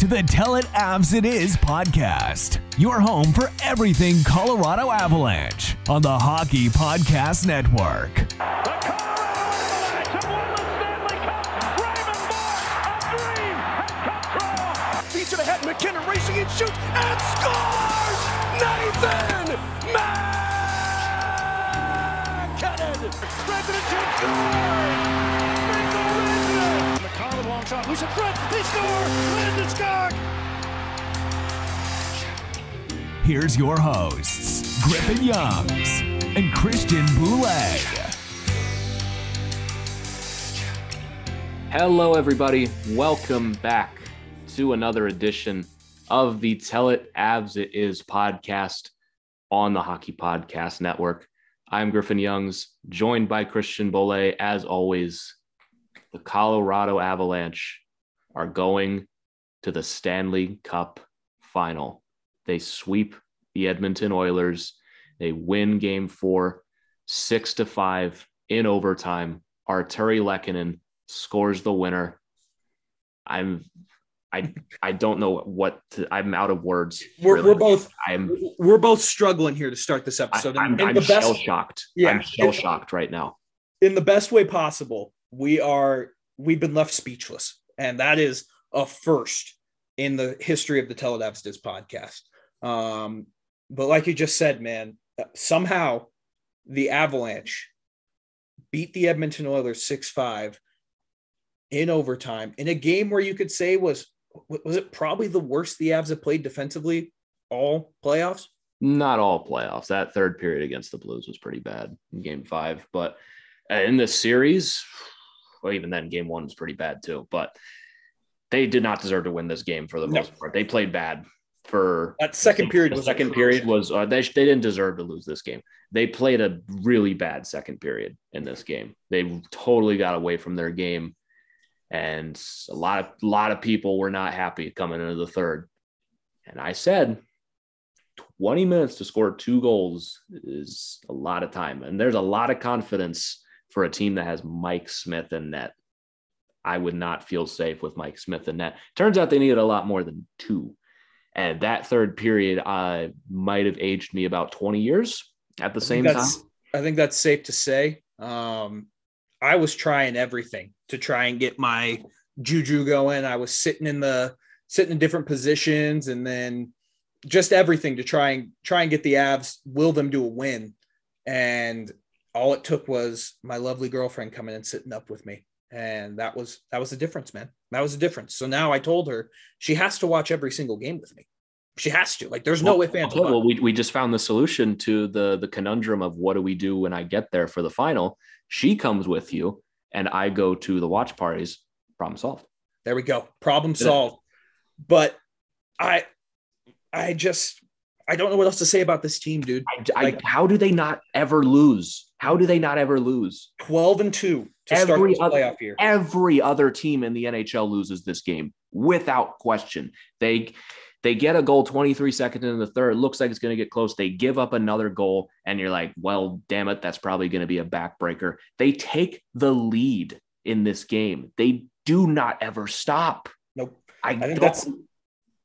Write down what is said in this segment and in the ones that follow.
To the Tell It Avs It Is podcast, your home for everything Colorado Avalanche on the Hockey Podcast Network. The Colorado Avalanche have won the Stanley Cup. Raymond a dream to MacKinnon racing and shoots and scores! Nathan MacKinnon! Shoots, scores! Long shot, loose in front, they score! Landeskog! Here's your hosts, Griffin Youngs and Christian Boulay. Hello, everybody. Welcome back to another edition of the Tell It Avs It Is podcast on the Hockey Podcast Network. I'm Griffin Youngs, joined by Christian Bolle. As always, the Colorado Avalanche are going to the Stanley Cup final. They sweep the Edmonton Oilers. They win game four, six to five in overtime. Artturi Lehkonen scores the winner. I'm I I don't know what to, I'm out of words. We're, really. we're both I'm we're both struggling here to start this episode. I'm, I'm shell shocked. Yeah. I'm shell shocked right now. in the best way possible, we are we've been left speechless, and that is a first in the history of the Tell It Avs podcast. Um, but like you just said, man, somehow the Avalanche beat the Edmonton Oilers six five in overtime in a game where you could say was was it probably the worst the Avs have played defensively all playoffs. Not all playoffs. That third period against the Blues was pretty bad in game five, but uh, in this series, well, even then, game one was pretty bad too. But they did not deserve to win this game for the No. most part. They played bad for That second period the was second period was uh, they, they didn't deserve to lose this game. They played a really bad second period in this game. They totally got away from their game, and a lot of a lot of people were not happy coming into the third. And I said, 20 minutes to score two goals is a lot of time, and there's a lot of confidence for a team that has Mike Smith in net. I would not feel safe with Mike Smith in net. Turns out they needed a lot more than two. And that third period uh, might have aged me about 20 years at the I same time. I think that's safe to say. Um, I was trying everything to try and get my juju going. I was sitting in the sitting in different positions and then just everything to try and try and get the Avs, will them to a win. And all it took was my lovely girlfriend coming and sitting up with me. And that was that was the difference, man. That was the difference. So now I told her she has to watch every single game with me. She has to. Like, there's no way fans. well, well, we, we just found the solution to the the conundrum of what do we do when I get there for the final. She comes with you, and I go to the watch parties. Problem solved. There we go. Problem Yeah. solved. But I I just I don't know what else to say about this team, dude. I, I- Like- how do they not ever lose? How do they not ever lose? 12 and 2 to start Every this other- playoff year. Every other team in the NHL loses this game without question. They they get a goal 23 seconds into the third. Looks like it's going to get close. They give up another goal, and you're like, well, damn it, that's probably going to be a backbreaker. They take the lead in this game. They do not ever stop. Nope. I, I think that's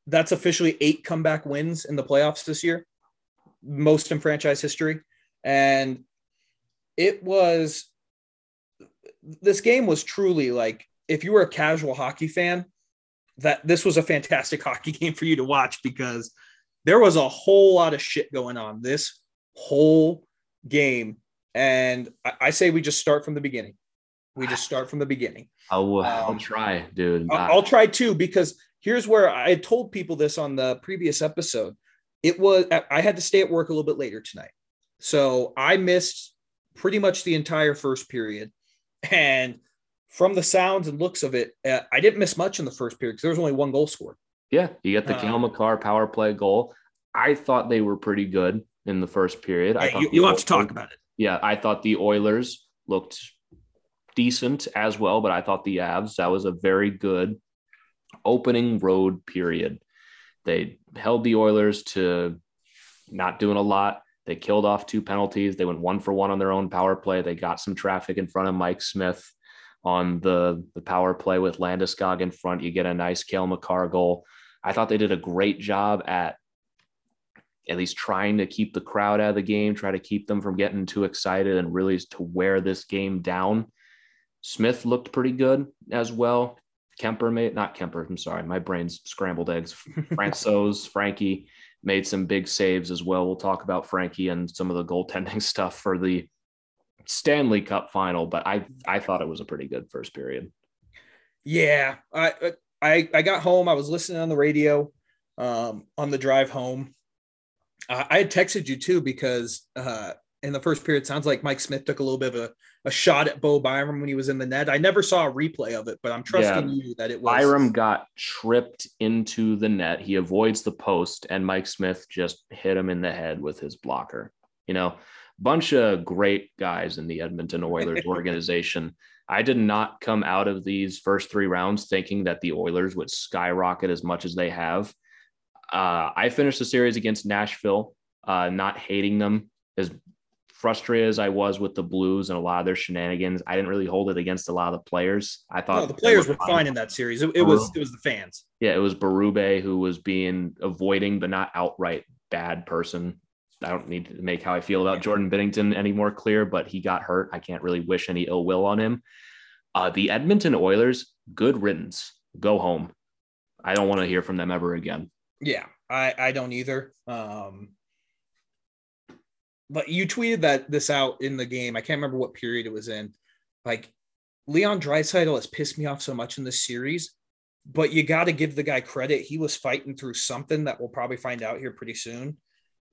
that's officially eight comeback wins in the playoffs this year, most in franchise history. And it was this game was truly like if you were a casual hockey fan, that this was a fantastic hockey game for you to watch because there was a whole lot of shit going on this whole game. And I, I say we just start from the beginning. We just start from the beginning. I'll, I'll Um, try, dude. I'll, I'll try too because here's where I told people this on the previous episode. It was I had to stay at work a little bit later tonight, so I missed pretty much the entire first period, And from the sounds and looks of it, uh, I didn't miss much in the first period because there was only one goal scored. Yeah, you got the Uh, Cale Makar power play goal. I thought they were pretty good in the first period. I Yeah, thought you, you have to talk about it. Yeah, I thought the Oilers looked decent as well, but I thought the Avs, that was a very good opening road period. They held the Oilers to not doing a lot. They killed off two penalties. They went one for one on their own power play. They got some traffic in front of Mike Smith on the, the power play with Landeskog in front. You get a nice Cale Makar goal. I thought they did a great job at at least trying to keep the crowd out of the game, try to keep them from getting too excited and really to wear this game down. Smith looked pretty good as well. Kuemper made not Kuemper, I'm sorry, my brain's scrambled eggs. Francouz, Frankie made some big saves as well. We'll talk about Frankie and some of the goaltending stuff for the Stanley Cup final, but I I thought it was a pretty good first period. Yeah, I I I got home. I was listening on the radio um, on the drive home. I had texted you too because uh, in the first period, sounds like Mike Smith took a little bit of a, a shot at Bo Byram when he was in the net. I never saw a replay of it, but I'm trusting you that it was Byram got tripped into the net. He avoids the post, and Mike Smith just hit him in the head with his blocker. You know, bunch of great guys in the Edmonton Oilers organization. I did not come out of these first three rounds thinking that the Oilers would skyrocket as much as they have. Uh, I finished the series against Nashville, uh, not hating them as frustrated as I was with the Blues and a lot of their shenanigans. I didn't really hold it against a lot of the players. I thought No, the players were fine. fine in that series. It, it was it was the fans. Yeah, it was Berube who was being avoiding, but not outright bad person. I don't need to make how I feel about Jordan Binnington any more clear, but he got hurt. I can't really wish any ill will on him. Uh, the Edmonton Oilers, good riddance. Go home. I don't want to hear from them ever again. Yeah, I I don't either. Um, but you tweeted that this out in the game. I can't remember what period it was in. Like Leon Draisaitl has pissed me off so much in this series, but you got to give the guy credit. He was fighting through something that we'll probably find out here pretty soon.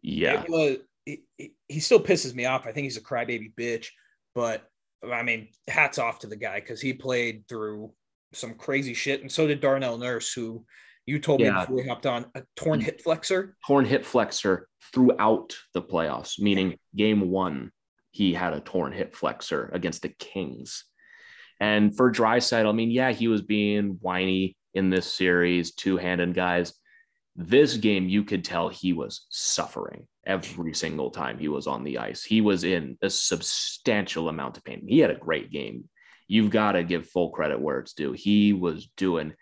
Yeah. Was, it, it- he still pisses me off. I think he's a crybaby bitch, but I mean, hats off to the guy because he played through some crazy shit, and so did Darnell Nurse, who you told me before we hopped on a torn mm. hip flexor. torn hip flexor throughout the playoffs, meaning game one, he had a torn hip flexor against the Kings. And for Draisaitl, I mean, yeah, he was being whiny in this series, two handed guys. This game, you could tell he was suffering every single time he was on the ice. He was in a substantial amount of pain. He had a great game. You've got to give full credit where it's due. He was doing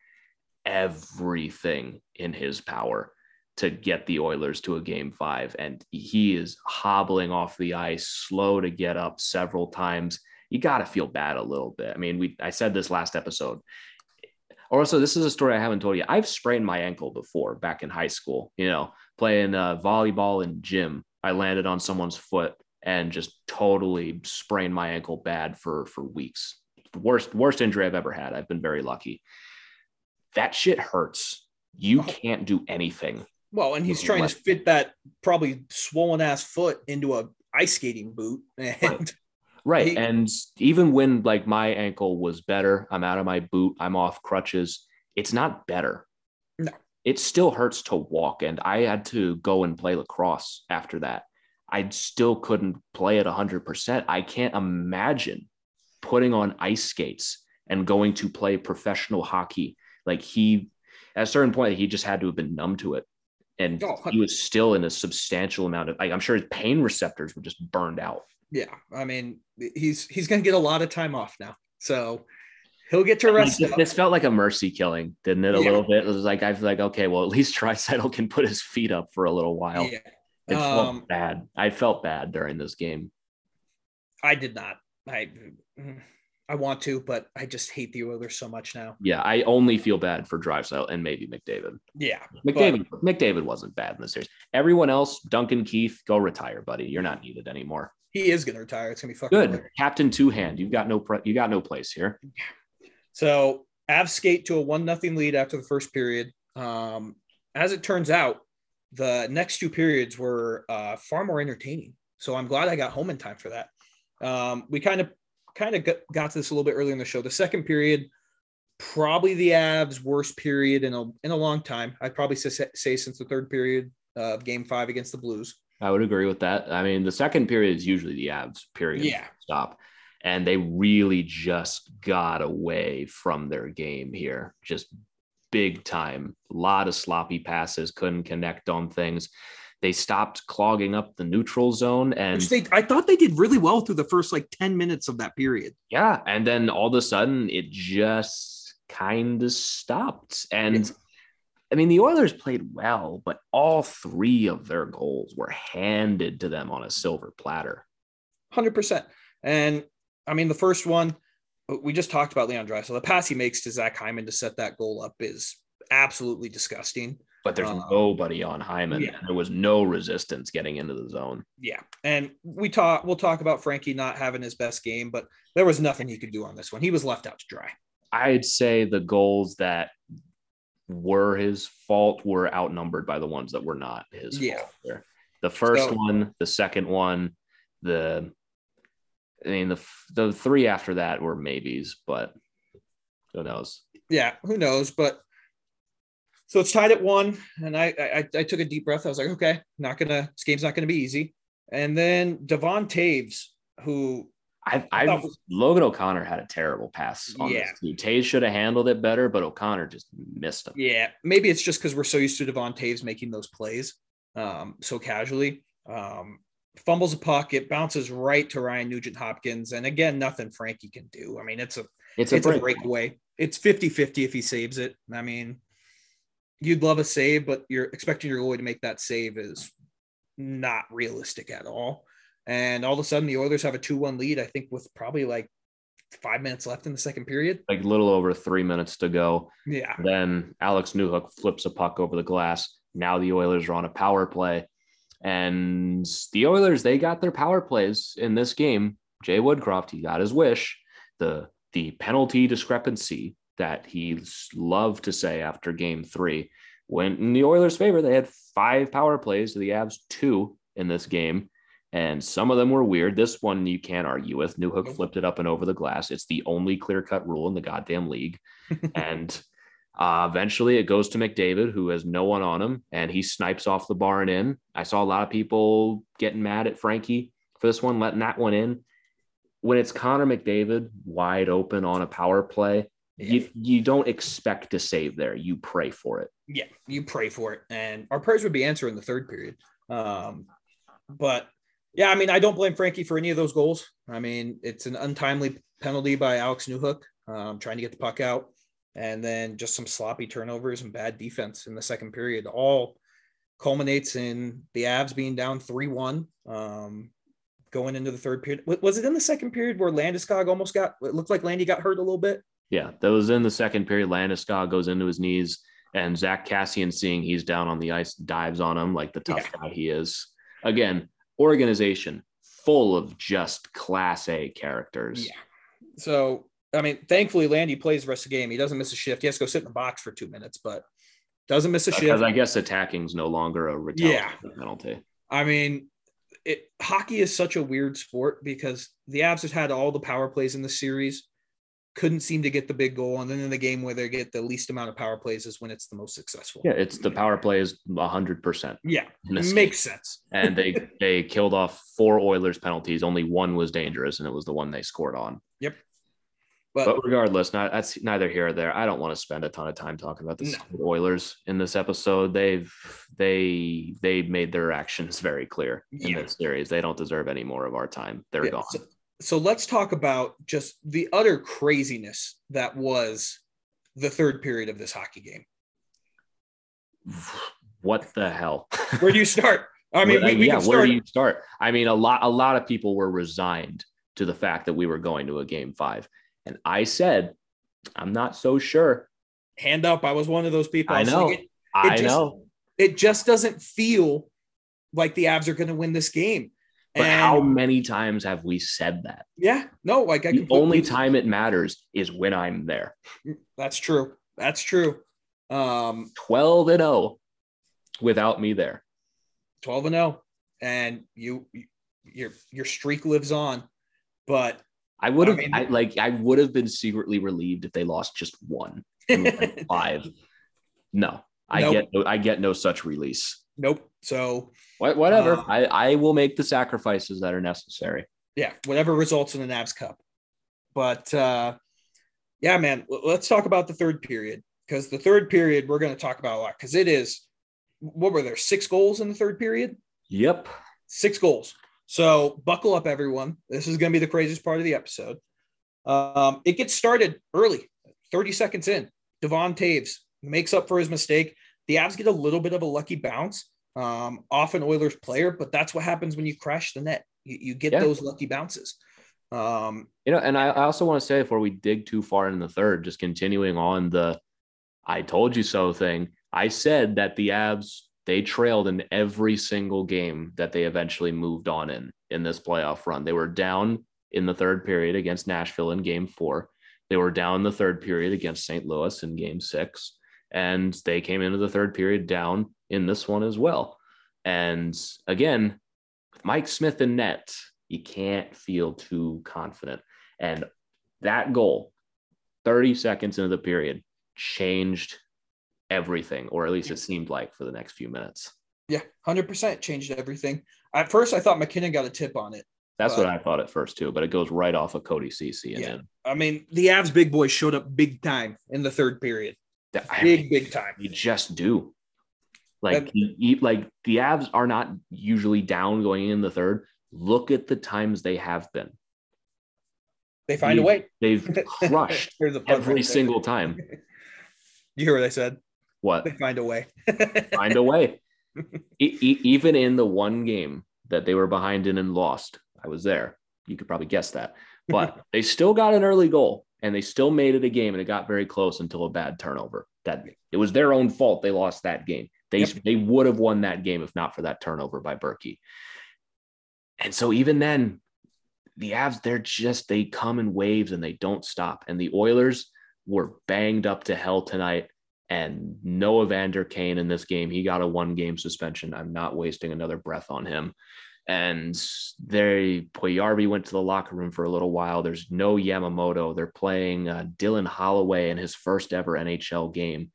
everything in his power to get the Oilers to a game five. And he is hobbling off the ice, slow to get up several times. You got to feel bad a little bit. I mean, we I said this last episode. Also, this is a story I haven't told you. I've sprained my ankle before back in high school, you know, playing uh, volleyball in gym. I landed on someone's foot and just totally sprained my ankle bad for for weeks. Worst worst injury I've ever had. I've been very lucky. That shit hurts. You Oh. can't do anything. Well, and he's trying left. to fit that probably swollen ass foot into a ice skating boot, and Right. He- and even when like my ankle was better, I'm out of my boot, I'm off crutches, it's not better. No. It still hurts to walk. And I had to go and play lacrosse after that. I still couldn't play at 100%. I can't imagine putting on ice skates and going to play professional hockey. Like he, at a certain point, he just had to have been numb to it. And Oh, he was still in a substantial amount of, like, I'm sure his pain receptors were just burned out. yeah, I mean, he's he's gonna get a lot of time off now, so he'll get to rest. Like, this felt like a mercy killing, didn't it? A Yeah. little bit. It was like I was like okay, well at least Tricycle can put his feet up for a little while. Yeah. It felt Um, bad. I felt bad during this game. I did not. I I want to, but I just hate the Oilers so much now. Yeah, I only feel bad for Draisaitl and maybe McDavid. Yeah, McDavid, McDavid wasn't bad in the series. Everyone else, Duncan Keith, go retire, buddy. You're not needed anymore. he is gonna retire. It's gonna be fucking Good, hilarious. Captain Two Hand. You've got no pre- you got no place here. So Avs skate to a one nothing lead after the first period. Um, as it turns out, the next two periods were uh, far more entertaining. So I'm glad I got home in time for that. Um, we kind of kind of got, to this a little bit earlier in the show. The second period, probably the Avs' worst period in a in a long time. I'd probably say, say since the third period of Game Five against the Blues. I would agree with that. I mean, the second period is usually the Avs period. Yeah. Stop. And they really just got away from their game here. Just big time. A lot of sloppy passes, couldn't connect on things. They stopped clogging up the neutral zone. And they, I thought they did really well through the first like 10 minutes of that period. yeah. And then all of a sudden it just kind of stopped. And I mean, the Oilers played well, but all three of their goals were handed to them on a silver platter. 100%. And I mean, the first one, uh, we just talked about Leon Dry. So the pass he makes to Zach Hyman to set that goal up is absolutely disgusting. But there's Uh, nobody on Hyman. yeah. There was no resistance getting into the zone. Yeah. And we talk, we'll talk about Frankie not having his best game, but there was nothing he could do on this one. He was left out to dry. I'd say the goals that were his fault were outnumbered by the ones that were not his Yeah. fault. The first So- one, the second one, the I mean the the three after that were maybes, but who knows? Yeah. Who knows? But so it's tied at one. And I, I, I took a deep breath. I was like, okay, not gonna, this game's not gonna be easy. And then Devon Toews, who I, I was- Logan O'Connor had a terrible pass on Yeah. this too. Toews should have handled it better, but O'Connor just missed him. Yeah, maybe it's just because we're so used to Devon Toews making those plays um, so casually. Um, fumbles a puck, it bounces right to Ryan Nugent Hopkins. And again, nothing Frankie can do. I mean, it's a It's a it's a break. breakaway. It's 50-50 if he saves it. I mean, you'd love a save, but you're expecting your goalie to make that save is not realistic at all. And all of a sudden the Oilers have a 2-1 lead, I think, with probably like five minutes left in the second period. Like a little over three minutes to go. Yeah. Then Alex Newhook flips a puck over the glass. Now the Oilers are on a power play. And the Oilers, they got their power plays in this game. Jay Woodcroft, he got his wish. The the penalty discrepancy that he loved to say after game three went in the Oilers' favor. They had five power plays to the Avs, two in this game. And some of them were weird. This one you can't argue with. Newhook flipped it up and over the glass. It's the only clear cut rule in the goddamn league. and uh, eventually it goes to McDavid, who has no one on him, and he snipes off the bar and in. I saw a lot of people getting mad at Frankie for this one, letting that one in. When it's Connor McDavid wide open on a power play, you, you don't expect to save there. You pray for it. yeah, you pray for it. And our prayers would be answered in the third period. Um, but yeah, I mean, I don't blame Frankie for any of those goals. I mean, it's an untimely penalty by Alex Newhook, um, trying to get the puck out, and then just some sloppy turnovers and bad defense in the second period. All culminates in the Avs being down 3 1. Um, going into the third period. Was it in the second period where Landeskog almost got, it looked like Landy got hurt a little bit? Yeah, that was in the second period. Landeskog goes into his knees, and Zack Kassian, seeing he's down on the ice, dives on him like the tough guy he is. Again, organization full of just class A characters. Yeah. So, I mean, thankfully, Landy plays the rest of the game. He doesn't miss a shift. He has to go sit in the box for two minutes, but doesn't miss a Because shift. Because I guess attacking's no longer a retaliation penalty. I mean, it hockey is such a weird sport because the Avs have had all the power plays in the series, couldn't seem to get the big goal, and then in the game where they get the least amount of power plays is when it's the most successful. Yeah, it's the power play is hundred percent, Yeah, makes sense. and they they killed off four Oilers penalties. Only one was dangerous, and it was the one they scored on. But, But regardless, not that's neither here or there. I don't want to spend a ton of time talking about the No. Oilers in this episode. They've they they made their actions very clear in Yeah. this series. They don't deserve any more of our time. They're Yeah, gone. So, so let's talk about just the utter craziness that was the third period of this hockey game. what the hell? Where do you start? I mean, Where- we, we yeah, where do you start? I mean, a lot, a lot of people were resigned to the fact that we were going to a game five, and I said, I'm not so sure. hand up. I was one of those people. I was know, like, it, I just- know, it just doesn't feel like the Avs are going to win this game. But And how many times have we said that? yeah, no, like I The only time it matters is when I'm there. that's true. That's true. Um, 12 and 0 without me there. 12 and 0 and you your your streak lives on but I would have I mean- I, like I would have been secretly relieved if they lost just one like five. No, I Nope. get no, I get no such release. Nope. So What, whatever. Uh, I, I will make the sacrifices that are necessary. yeah, whatever results in the Navs Cup. But uh, yeah, man, let's talk about the third period because the third period we're going to talk about a lot because it is what were there six goals in the third period? Yep. Six goals. So buckle up, everyone. This is going to be the craziest part of the episode. Um, it gets started early, 30 seconds in. Devon Toews makes up for his mistake. The Avs get a little bit of a lucky bounce um, off an Oilers player, but that's what happens when you crash the net. You, you get Yeah. those lucky bounces. Um, You know, and I, I also want to say before we dig too far in the third, just continuing on the I told you so thing. I said that the Avs they trailed in every single game that they eventually moved on in in this playoff run. They were down in the third period against Nashville in game 4. They were down in the third period against St. Louis in game 6 and they came into the third period down in this one as well. And again, with Mike Smith in net, you can't feel too confident. And that goal, 30 seconds into the period, changed everything, or at least it seemed like for the next few minutes. yeah, 100% changed everything. At first, I thought MacKinnon got a tip on it. That's But- what I thought at first too, but it goes right off of Cody Ceci and Yeah. in. I mean, the Avs big boys showed up big time in the third period. I Big, mean, big time. You just do. Like, And- you, like the Avs are not usually down going in the third. Look at the times they have been. They find a way. They've crushed every right single time. You hear what I said? What? They find a way. find a way. E- e- even in the one game that they were behind in and lost, I was there. You could probably guess that, but they still got an early goal and they still made it a game, and it got very close until a bad turnover. That it was their own fault they lost that game. They Yep. they would have won that game if not for that turnover by Berkey. And so even then, the Avs they're just they come in waves and they don't stop. And the Oilers were banged up to hell tonight and no Evander Kane in this game, he got a one game suspension. I'm not wasting another breath on him. And they, Puljujarvi went to the locker room for a little while. There's no Yamamoto. They're playing uh, Dylan Holloway in his first ever NHL game.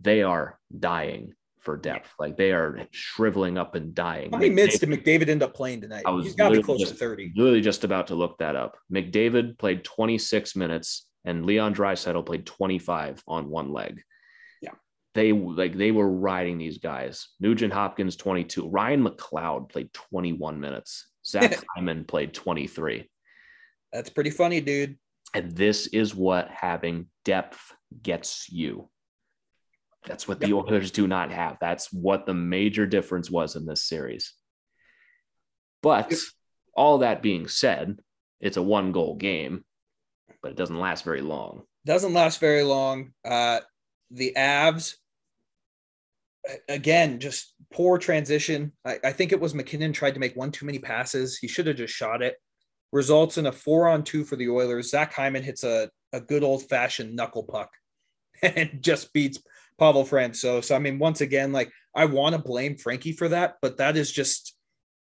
They are dying for depth. Like they are shriveling up and dying. How many minutes did McDavid end up playing tonight? I was He's got to be close to 30. Literally just about to look that up. McDavid played 26 minutes and Leon Draisaitl played 25 on one leg. They like they were riding these guys. Nugent Hopkins 22. Ryan McLeod played 21 minutes. Zach Hyman played 23. That's pretty funny, dude. And this is what having depth gets you. That's what the Oilers do not have. That's what the major difference was in this series. But all that being said, it's a one goal game, but it doesn't last very long. Doesn't last very long. Uh, the Avs, again, just poor transition. I, I think it was MacKinnon tried to make one too many passes. He should have just shot it. Results in a four on two for the Oilers. Zach Hyman hits a, a good old fashioned knuckle puck and just beats Pavel Francouz. So, I mean, once again, like I want to blame Frankie for that, but that is just,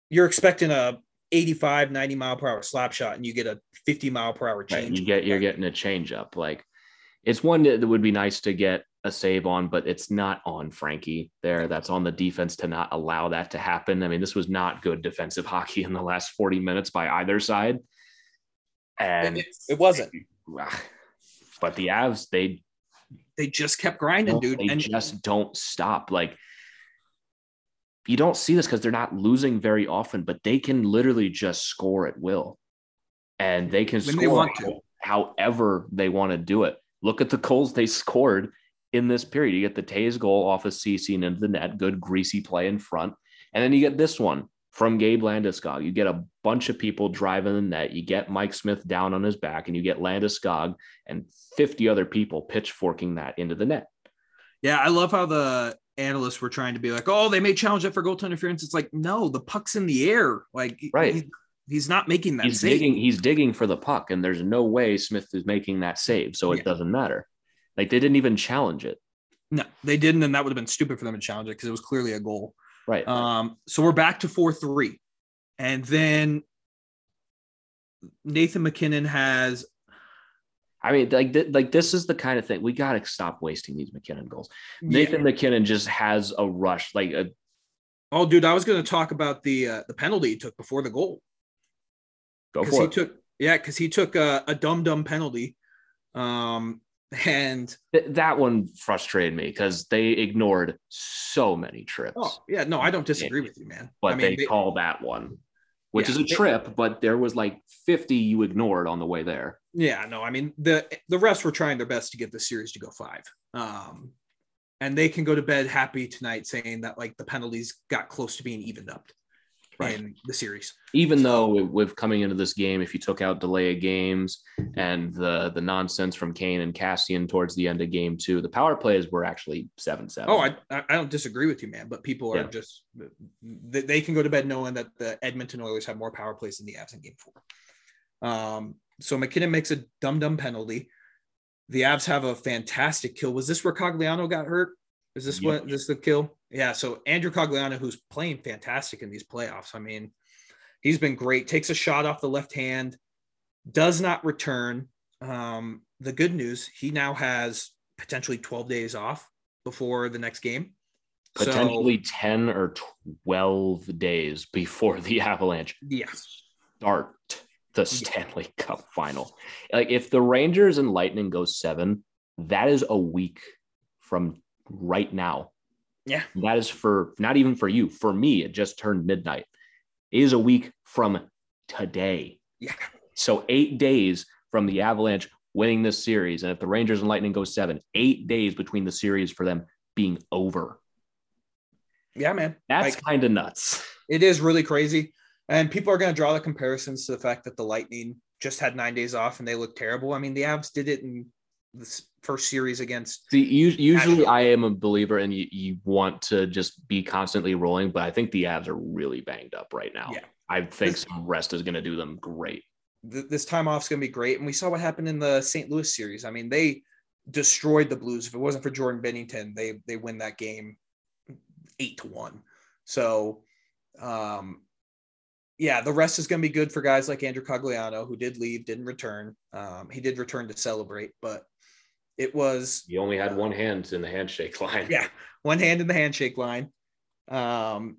you're expecting a 85, 90 mile per hour slap shot and you get a 50 mile per hour Right? change. You get you're getting a change up. Like it's one that would be nice to get a save on, but it's not on Frankie there. That's on the defense to not allow that to happen. I mean, this was not good defensive hockey in the last 40 minutes by either side. And it, it wasn't. but the Avs, they They just kept grinding, dude. They and just don't stop. Like you don't see this because they're not losing very often, but they can literally just score at will, and they can they score to. however they want to do it. Look at the goals they scored in this period. You get the Toews goal off of Ceci and into the net, good greasy play in front, and then you get this one from Gabe Landeskog. You get a bunch of people driving the net. You get Mike Smith down on his back, and you get Landeskog and 50 other people pitchforking that into the net. yeah, I love how the analysts were trying to be like, oh, they may challenge it for goal interference. It's like, no, the puck's in the air. Like, Right. he- he's not making that he's save. digging he's digging for the puck and there's no way smith is making that save so it Yeah. doesn't matter like they didn't even challenge it No, they didn't, and that would have been stupid for them to challenge it because it was clearly a goal. right Um, so we're back to four three, and then Nathan MacKinnon has. I mean, like, th- like this is the kind of thing we got to stop wasting these MacKinnon goals. Nathan yeah. MacKinnon just has a rush, like a. Oh, dude! I was going to talk about the uh, the penalty he took before the goal. Go for he it. Took, yeah, because he took a, a dumb dumb penalty, um, and Th- that one frustrated me because they ignored so many trips. Oh yeah, no, I don't disagree with you, man. But I mean, they, they call that one which yeah, is a trip, it, but there was like 50 you ignored on the way there. Yeah, no, I mean the the rest were trying their best to get the series to go five. Um, and they can go to bed happy tonight saying that like the penalties got close to being evened up right. in the series. Even so, though with coming into this game, if you took out delay of games and the the nonsense from Kane and Kassian towards the end of game two, the power plays were actually seven seven. Oh, I I don't disagree with you, man. But people are yeah. just they can go to bed knowing that the Edmonton Oilers have more power plays than the Avs in game four. Um, so MacKinnon makes a dumb dumb penalty. The Avs have a fantastic kill. Was this where Cogliano got hurt? Is this yep. what this the kill? Yeah. So Andrew Cogliano, who's playing fantastic in these playoffs. I mean, he's been great. Takes a shot off the left hand, does not return. Um, the good news, he now has potentially 12 days off before the next game. Potentially so, 10 or 12 days before the Avalanche yes. start the Stanley yeah. Cup final. Like if the Rangers and Lightning go seven, that is a week from right now. Yeah. That is for not even for you. For me, it just turned midnight. It is a week from today. Yeah. So eight days from the Avalanche winning this series. And if the Rangers and Lightning go seven, eight days between the series for them being over. Yeah, man. That's like, kind of nuts. It is really crazy. And people are going to draw the comparisons to the fact that the Lightning just had nine days off and they look terrible. I mean, the Avs did it in this first series against. See, usually I am a believer and you, you want to just be constantly rolling, but I think the Avs are really banged up right now. Yeah. I think this, some rest is going to do them great. Th- this time off is going to be great. And we saw what happened in the St. Louis series. I mean, they destroyed the Blues. If it wasn't for Jordan Binnington, they they win that game eight to one. So, um, yeah, the rest is going to be good for guys like Andrew Cogliano, who did leave, didn't return. Um, he did return to celebrate, but it was you only had one hand in the handshake line. Yeah, one hand in the handshake line. Um,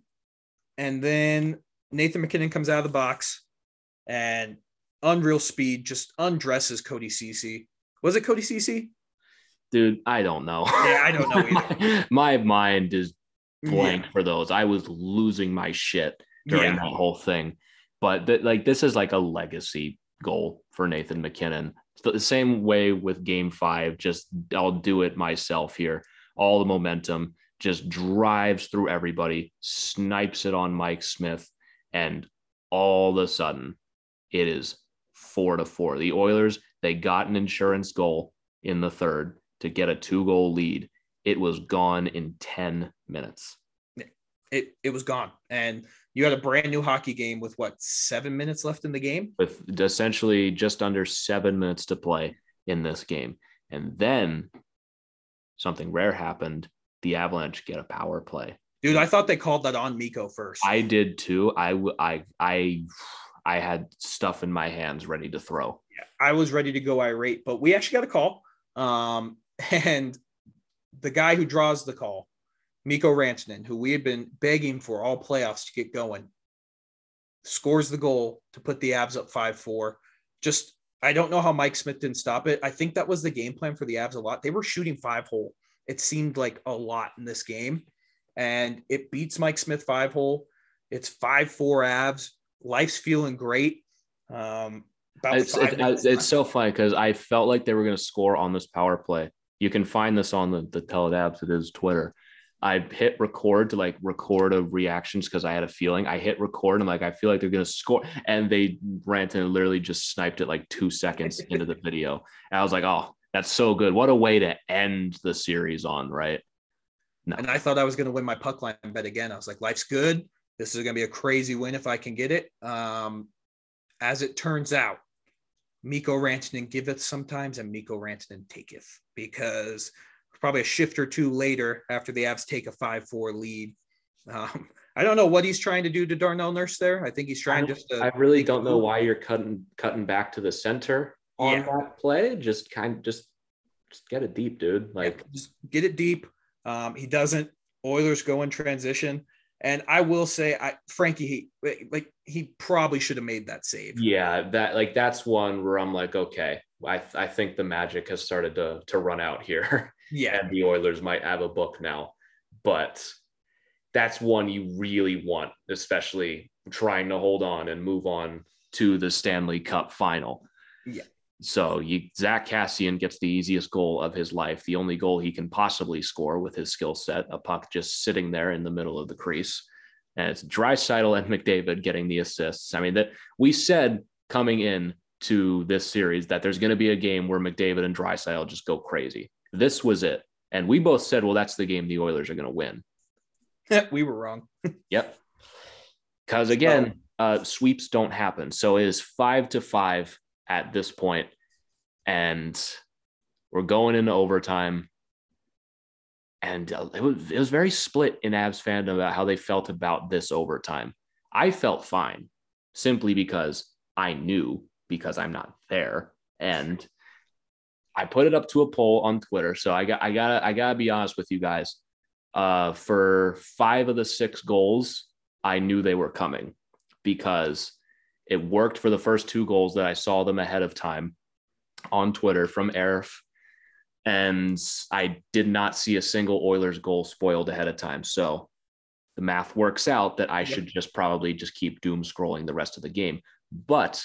and then Nathan MacKinnon comes out of the box and unreal speed just undresses Cody Ceci. Was it Cody Ceci? Dude, I don't know. Yeah, I don't know my mind is blank yeah. for those. I was losing my shit during yeah. that whole thing. But th- like this is like a legacy goal for Nathan MacKinnon the same way with game five, just I'll do it myself here. All the momentum just drives through everybody, snipes it on Mike Smith, and all of a sudden it is four to four. The Oilers, they got an insurance goal in the third to get a two goal lead. It was gone in 10 minutes. It, it was gone. And you had a brand new hockey game with what seven minutes left in the game? With essentially just under seven minutes to play in this game. And then something rare happened. The avalanche get a power play. Dude i thought they called that on Mikko first. I did too. I i i i had stuff in my hands ready to throw. Yeah i was ready to go irate but we actually got a call. Um and the guy who draws the call Mikko Rantanen, who we had been begging for all playoffs to get going, scores the goal to put the Avs up 5 4. Just, I don't know how Mike Smith didn't stop it. I think that was the game plan for the Avs a lot. They were shooting five hole. It seemed like a lot in this game. And it beats Mike Smith five hole. It's 5 4 Avs. Life's feeling great. Um, it's, it, it's so funny because I felt like they were going to score on this power play. You can find this on the, the Tell It Avs, it is Twitter I hit record to like record a reactions because I had a feeling. I hit record and like I feel like they're gonna score, and they ran and literally just sniped it like two seconds into the video. And I was like, oh, that's so good. What a way to end the series on, right? No. And I thought I was gonna win my puck line bet again. I was like, life's good. This is gonna be a crazy win if I can get it. Um, as it turns out, Mikko Rantanen giveth sometimes, and Mikko Rantanen taketh because probably a shift or two later after the Avs take a 5 4 lead. Um, I don't know what he's trying to do to Darnell Nurse there. I think he's trying I, just to. I really don't know why you're cutting cutting back to the center on Yeah. that play. Just kind of just just get it deep, dude. Like Like just get it deep. Um, he doesn't. Oilers go in transition, and I will say, I Frankie, he like he probably should have made that save. yeah, that like that's one where I'm like, okay, I I think the magic has started to to run out here. Yeah, and the Oilers might have a book now. But that's one you really want, especially trying to hold on and move on to the Stanley Cup final. Yeah. So you Zack Kassian gets the easiest goal of his life, the only goal he can possibly score with his skill set, a puck just sitting there in the middle of the crease. And it's Draisaitl and McDavid getting the assists. I mean, that we said coming in to this series that there's going to be a game where McDavid and Draisaitl just go crazy. This was it. And we both said, well, that's the game the Oilers are going to win. we were wrong. Yep. Because again, uh, sweeps don't happen. So it is five to five at this point, and we're going into overtime. And uh, it was it was very split in Avs fandom about how they felt about this overtime. I felt fine, simply because I knew because I'm not there, and I put it up to a poll on Twitter. So I got I gotta I gotta be honest with you guys. Uh, for five of the six goals, I knew they were coming because it worked for the first two goals that I saw them ahead of time on Twitter from Arif. And I did not see a single Oilers goal spoiled ahead of time. So the math works out that I should just probably just keep doom scrolling the rest of the game. But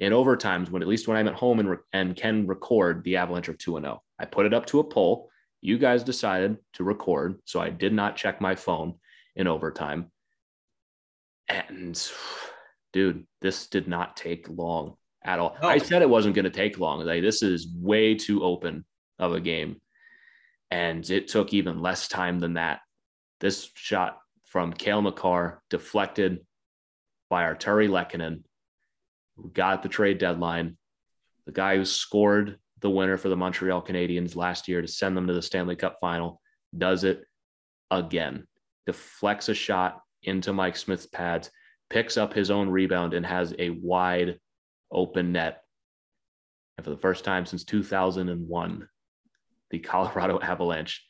in overtimes, when at least when I'm at home and, re- and can record the Avalanche of 2 0, I put it up to a poll. You guys decided to record. So I did not check my phone in overtime. And dude, this did not take long at all. No. I oh. said it wasn't going to take long. Like this is way too open of a game. And it took even less time than that. This shot from Cale Makar deflected by Artturi Lehkonen, got the trade deadline, the guy who scored the winner for the Montreal Canadiens last year to send them to the Stanley Cup final, does it again. Deflects a shot into Mike Smith's pads, picks up his own rebound, and has a wide open net. And for the first time since 2001, the Colorado Avalanche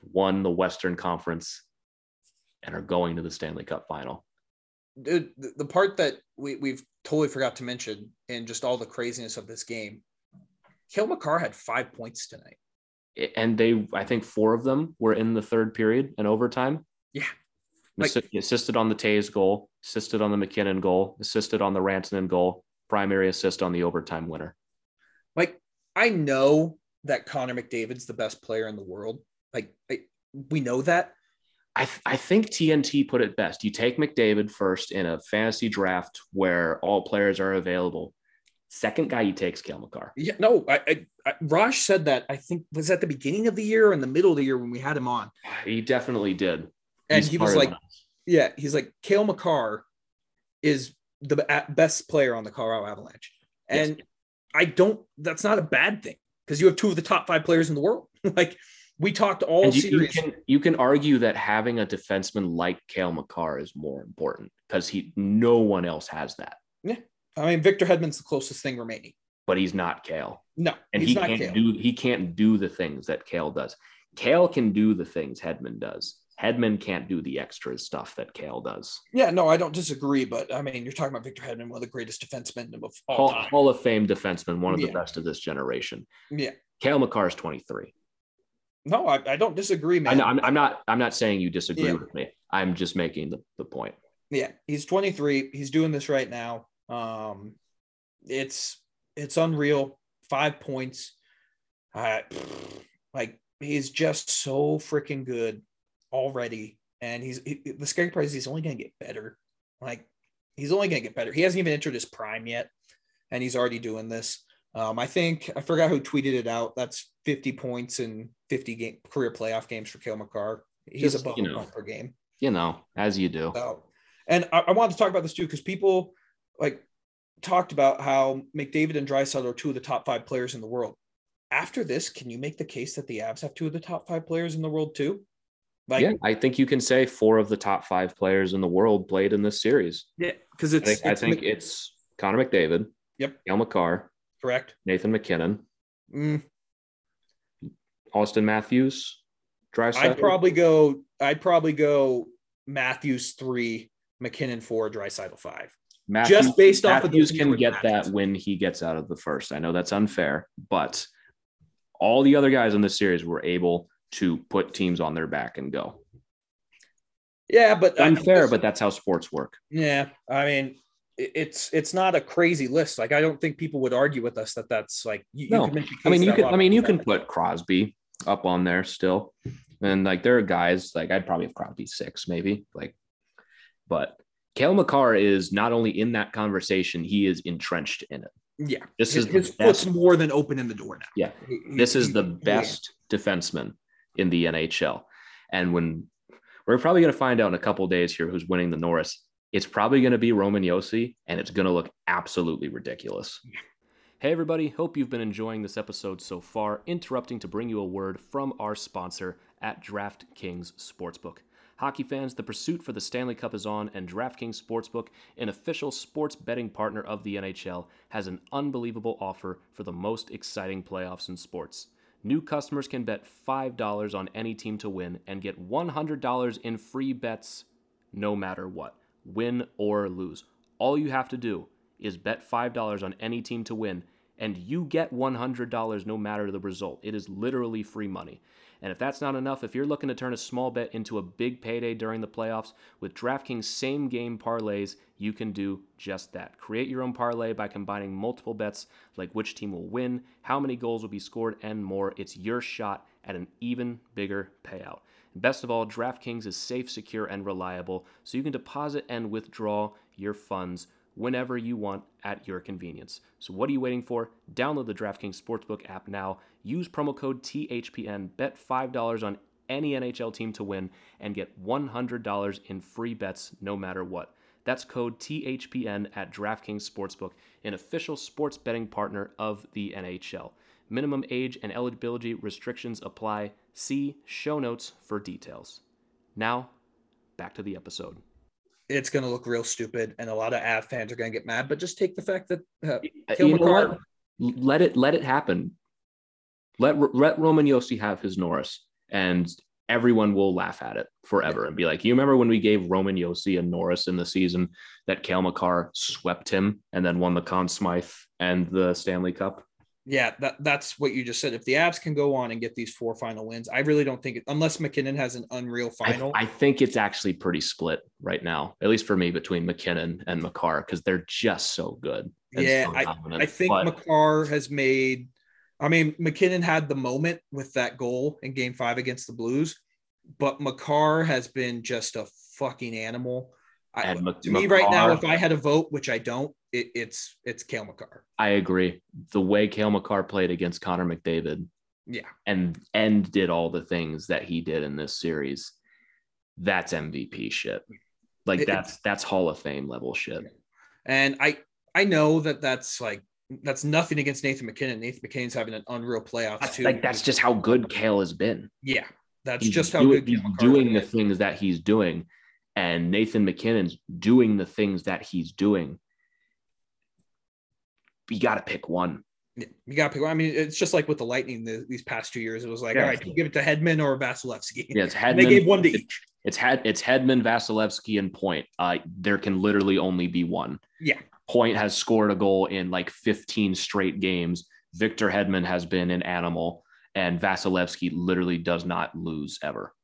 won the Western Conference and are going to the Stanley Cup final. Dude, the, the part that we, we've totally forgot to mention in just all the craziness of this game, Cale Makar had five points tonight. And they, I think four of them were in the third period and overtime. Yeah. Assi- assisted on the Toews goal, assisted on the MacKinnon goal, assisted on the Rantanen goal, primary assist on the overtime winner. Like, I know that Connor McDavid's the best player in the world. Like, I, we know that. I, th- I think TNT put it best. You take McDavid first in a fantasy draft where all players are available. Second guy you take is Cale Makar. Yeah, no, I, I, I Raj said that. I think was at the beginning of the year or in the middle of the year when we had him on, He definitely did. and He's he was like. "Yeah, he's like Cale Makar is the best player on the Colorado Avalanche," Yes. and I don't. That's not a bad thing because you have two of the top five players in the world. like we talked all And you, you series. can you can argue that having a defenseman like Cale Makar is more important because he no one else has that, Yeah, I mean, Victor Hedman's the closest thing remaining. but he's not Cale, No, and he's he not can't Cale. do he can't do the things that Cale does. Cale can do the things Hedman does. Hedman can't do the extra stuff that Cale does. yeah, no, I don't disagree, but I mean, you're talking about Victor Hedman, one of the greatest defensemen of all Hall, time. Hall of Fame defenseman, one of the best of this generation. Yeah, Cale Makar is 23. No, I, I don't disagree, man. I know, I'm, I'm not I'm not saying you disagree Yeah. with me. I'm just making the, the point. yeah he's 23 he's doing this right now um it's it's unreal five points uh like he's just so freaking good already and he's he, the scary part is he's only gonna get better like he's only gonna get better he hasn't even entered his prime yet and he's already doing this um i think i forgot who tweeted it out that's 50 points in 50 game career playoff games for Cale Makar. He's Just, above you a know. point per game. You know, as you do. So, and I, I wanted to talk about this too because people like talked about how McDavid and Draisaitl are two of the top five players in the world. After this, can you make the case that the Avs have two of the top five players in the world too? Like, yeah, I think you can say four of the top five players in the world played in this series. yeah, because I it's, I it's think it's Connor McDavid, Yep. Cale Makar, correct. Nathan MacKinnon, Mm, Auston Matthews, Draisaitl. I'd probably go. I'd probably go Matthews three, MacKinnon four, Draisaitl five. Matthews, just based off of Matthews can get matches. that when he gets out of the first. I know that's unfair, but all the other guys in this series were able to put teams on their back and go. Yeah, but I- Unfair, but that's how sports work. Yeah, I mean, it's it's not a crazy list. Like I don't think people would argue with us that that's like you, you No, a I mean, you can. I mean, you can put Crosby up on there still, and like there are guys like I'd probably have Crosby six maybe, like, but Cale Makar is not only in that conversation, he is entrenched in it. yeah, This his, is his foot's more than open in the door now. Yeah, He- he- this is the he- best defenseman in the NHL. And when we're probably going to find out in a couple days here who's winning the Norris, it's probably going to be Roman Josi, and it's going to look absolutely ridiculous. Hey, everybody. Hope you've been enjoying this episode so far. Interrupting to bring you a word from our sponsor at DraftKings Sportsbook. Hockey fans, the pursuit for the Stanley Cup is on, and DraftKings Sportsbook, an official sports betting partner of the NHL, has an unbelievable offer for the most exciting playoffs in sports. New customers can bet $5 on any team to win and get $100 in free bets no matter what, win or lose. All you have to do is bet $5 on any team to win, and you get $100 no matter the result. It is literally free money. And if that's not enough, if you're looking to turn a small bet into a big payday during the playoffs, with DraftKings same game parlays, you can do just that. Create your own parlay by combining multiple bets like which team will win, how many goals will be scored, and more. It's your shot at an even bigger payout. Best of all, DraftKings is safe, secure, and reliable, so you can deposit and withdraw your funds whenever you want at your convenience. So what are you waiting for? Download the DraftKings Sportsbook app now. Use promo code THPN. Bet $5 on any NHL team to win and get $100 in free bets no matter what. That's code THPN at DraftKings Sportsbook, an official sports betting partner of the NHL. Minimum age and eligibility restrictions apply. See show notes for details. Now, back to the episode. It's going to look real stupid, and a lot of Av fans are going to get mad. But just take the fact that uh, Uh, you know what? Let it let it happen. Let let Roman Josi have his Norris, and everyone will laugh at it forever and be like, "You remember when we gave Roman Josi a Norris in the season that Cale Makar swept him and then won the Conn Smythe and the Stanley Cup?" Yeah, that that's what you just said. If the Avs can go on and get these four final wins, I really don't think it, unless MacKinnon has an unreal final. I think it's actually pretty split right now, at least for me, between MacKinnon and Makar because they're just so good. Yeah, so dominant. I think But- Makar has made. I mean, MacKinnon had the moment with that goal in Game Five against the Blues, but Makar has been just a fucking animal. I, And Mc- to me, right now, if I had a vote, which I don't, it, it's it's Cale Makar. I agree. The way Cale Makar played against Connor McDavid, Yeah, and and did all the things that he did in this series, that's MVP shit. Like It- that's that's Hall of Fame level shit. and I I know that that's like that's nothing against Nathan MacKinnon. Nathan MacKinnon's having an unreal playoffs That's too. like that's just how good Cale has been. yeah, that's He's just how good he's doing the things that he's doing, and Nathan MacKinnon's doing the things that he's doing. You got to pick one. Yeah, you got to pick. one. I mean, it's just like with the Lightning the, these past two years. It was like, Yeah. all right, you give it to Hedman or Vasilevsky. Yeah, it's And they gave one to it's- each. It's had it's Hedman, Vasilevsky, and Point. Uh, there can literally only be one. Yeah. Point has scored a goal in like 15 straight games. Victor Hedman has been an animal, and Vasilevsky literally does not lose ever.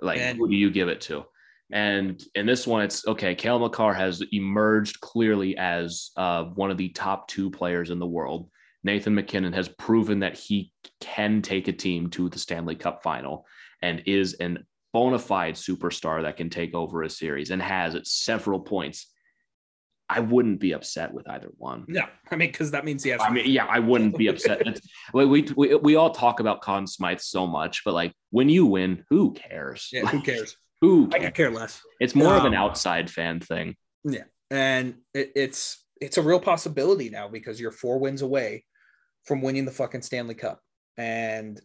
Like, And- who do you give it to? And in this one, it's okay. Cale Makar has emerged clearly as uh, one of the top two players in the world. Nathan MacKinnon has proven that he can take a team to the Stanley Cup final and is an bona fide superstar that can take over a series and has at several points. I wouldn't be upset with either one. No, I mean, because that means he has. I mean, yeah, I wouldn't be upset. We, we, we, we all talk about Conn Smythe so much, but like when you win, who cares? yeah, who cares? Who I could care less. It's more of an Um, outside fan thing. Yeah, and it, it's it's a real possibility now because you're four wins away from winning the fucking Stanley Cup. And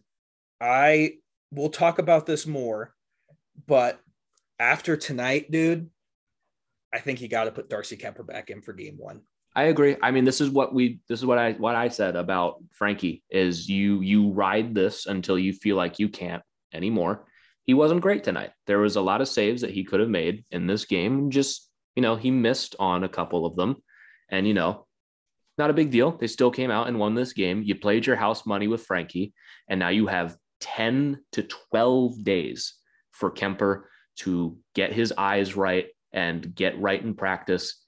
I will talk about this more but after tonight, dude, I think you got to put Darcy Kuemper back in for game one. I agree. I mean, this is what we this is what I what I said about Frankie is you you ride this until you feel like you can't anymore. He wasn't great tonight. There was a lot of saves that he could have made in this game. Just, you know, he missed on a couple of them. And, you know, not a big deal. They still came out and won this game. You played your house money with Frankie, and now you have 10 to 12 days for Kuemper to get his eyes right and get right in practice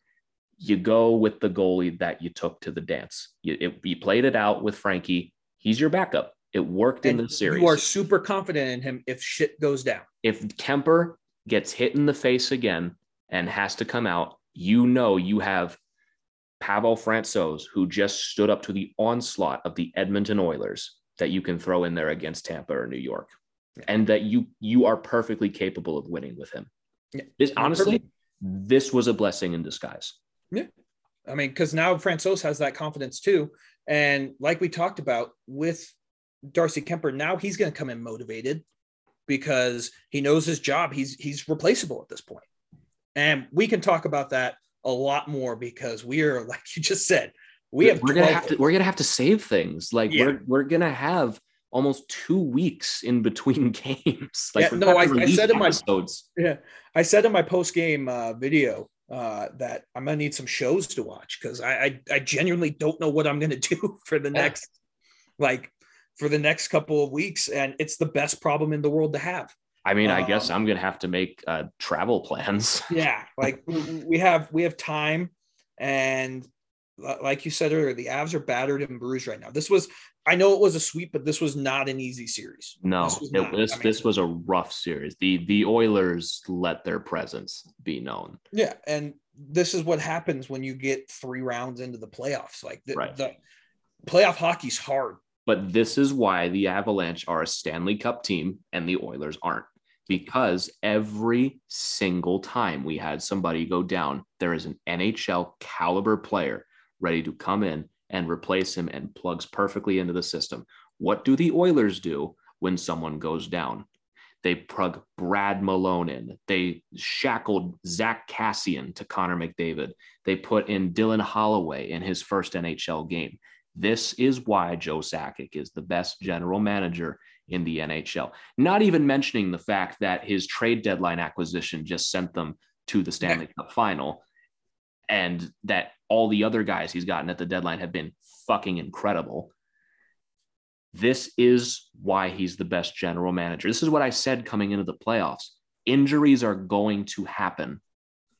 you go with the goalie that you took to the dance. You, it, you played it out with Frankie. He's your backup. It worked and in the series. You are super confident in him if shit goes down. If Kuemper gets hit in the face again and has to come out, you know you have Pavel Francouz, who just stood up to the onslaught of the Edmonton Oilers that you can throw in there against Tampa or New York. And that you you are perfectly capable of winning with him. Yeah. This, honestly, this was a blessing in disguise. Yeah. I mean, because now Francouz has that confidence too. And like we talked about with Darcy Kuemper, now he's going to come in motivated because he knows his job. He's he's replaceable at this point. And we can talk about that a lot more because we are, like you just said, we have we're gonna have to we're gonna have to save things. Like yeah. we're we're gonna have almost two weeks in between games. Like yeah, no, I, I, said in my episodes. yeah, I said in my post game uh, video uh, that I'm gonna need some shows to watch because I, I, I genuinely don't know what I'm gonna do for the next like for the next couple of weeks, and it's the best problem in the world to have. I mean, I um, guess I'm gonna have to make uh, travel plans. yeah, like we have we have time, and like you said earlier, the Avs are battered and bruised right now. This was I know it was a sweep, but this was not an easy series. No, this was, it, this, I mean, this was a rough series. The the Oilers let their presence be known. Yeah, and this is what happens when you get three rounds into the playoffs. Like the, right. the playoff hockey's hard. But this is why the Avalanche are a Stanley Cup team and the Oilers aren't. Because every single time we had somebody go down, there is an NHL caliber player ready to come in and replace him and plugs perfectly into the system. What do the Oilers do when someone goes down? They plug Brad Malone in. They shackled Zack Kassian to Connor McDavid. They put in Dylan Holloway in his first NHL game. This is why Joe Sakic is the best general manager in the NHL. Not even mentioning the fact that his trade deadline acquisition just sent them to the Stanley Cup final and that all the other guys he's gotten at the deadline have been fucking incredible. This is why he's the best general manager. This is what I said coming into the playoffs. Injuries are going to happen.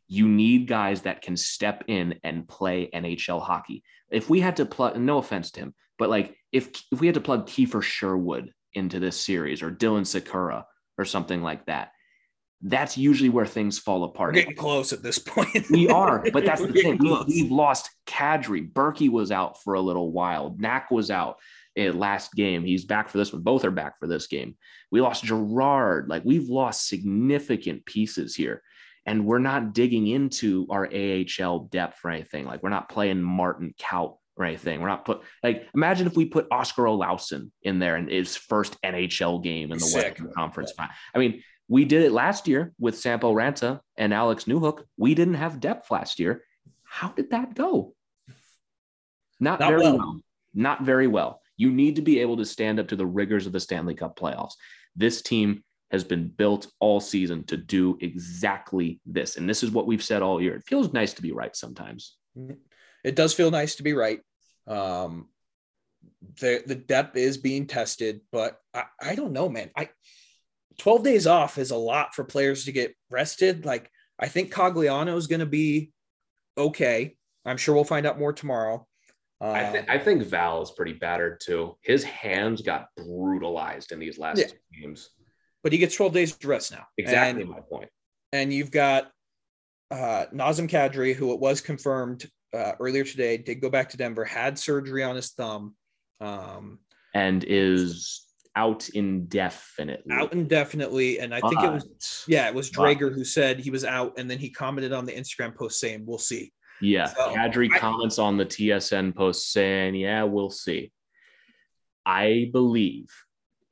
You need guys that can step in and play NHL hockey. If we had to plug, no offense to him, but like if if we had to plug Kiefer Sherwood into this series or Dylan Sikura or something like that, that's usually where things fall apart. We're getting close at this point. we are, but that's the thing. We, have lost Kadri. Berkey was out for a little while. Knack was out in last game. He's back for this one. Both are back for this game. We lost Girard. Like we've lost significant pieces here. And we're not digging into our AHL depth or anything. Like we're not playing Martin Kaut or anything. We're not put like imagine if we put Oskar Olausson in there in his first NHL game in the Sick. Western Conference. Yeah. I mean, we did it last year with Sampo Ranta and Alex Newhook. We didn't have depth last year. How did that go? Not, Not very well. well. Not very well. You need to be able to stand up to the rigors of the Stanley Cup playoffs. This team has been built all season to do exactly this. And this is what we've said all year. It feels nice to be right sometimes. It does feel nice to be right. Um, the, the depth is being tested, but I, I don't know, man. I 12 days off is a lot for players to get rested. Like, I think Cogliano is going to be okay. I'm sure we'll find out more tomorrow. Uh, I, th- I, think Val is pretty battered too. His hands got brutalized in these last yeah. games. But he gets 12 days rest now. Exactly and, my point. And you've got uh, Nazem Kadri, who it was confirmed uh, earlier today, did go back to Denver, had surgery on his thumb. Um, and is out indefinitely. Out indefinitely. And I think it was, yeah, it was Dreger but, who said he was out. And then he commented on the Instagram post saying, we'll see. Yeah. So, Kadri I, comments on the TSN post saying, yeah, we'll see. I believe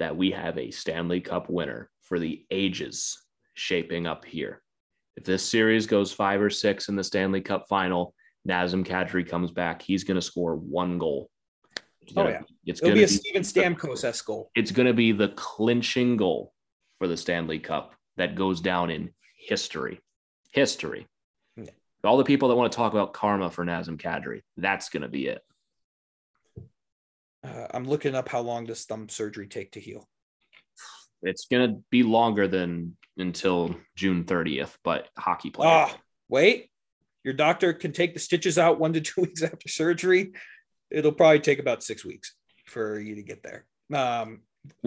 that we have a Stanley Cup winner for the ages shaping up here. If this series goes five or six in the Stanley Cup final, Nazem Kadri comes back. He's going to score one goal. It's Oh, gonna, yeah. it's going be a to Steven Stamkos esque goal. it's going to be the clinching goal for the Stanley Cup that goes down in history. History. Yeah. All the people that want to talk about karma for Nazem Kadri, that's going to be it. Uh, I'm looking up how long does thumb surgery take to heal. It's going to be longer than until June 30th, but hockey player. Ah, wait. Your doctor can take the stitches out one to two weeks after surgery. It'll probably take about six weeks for you to get there. Um,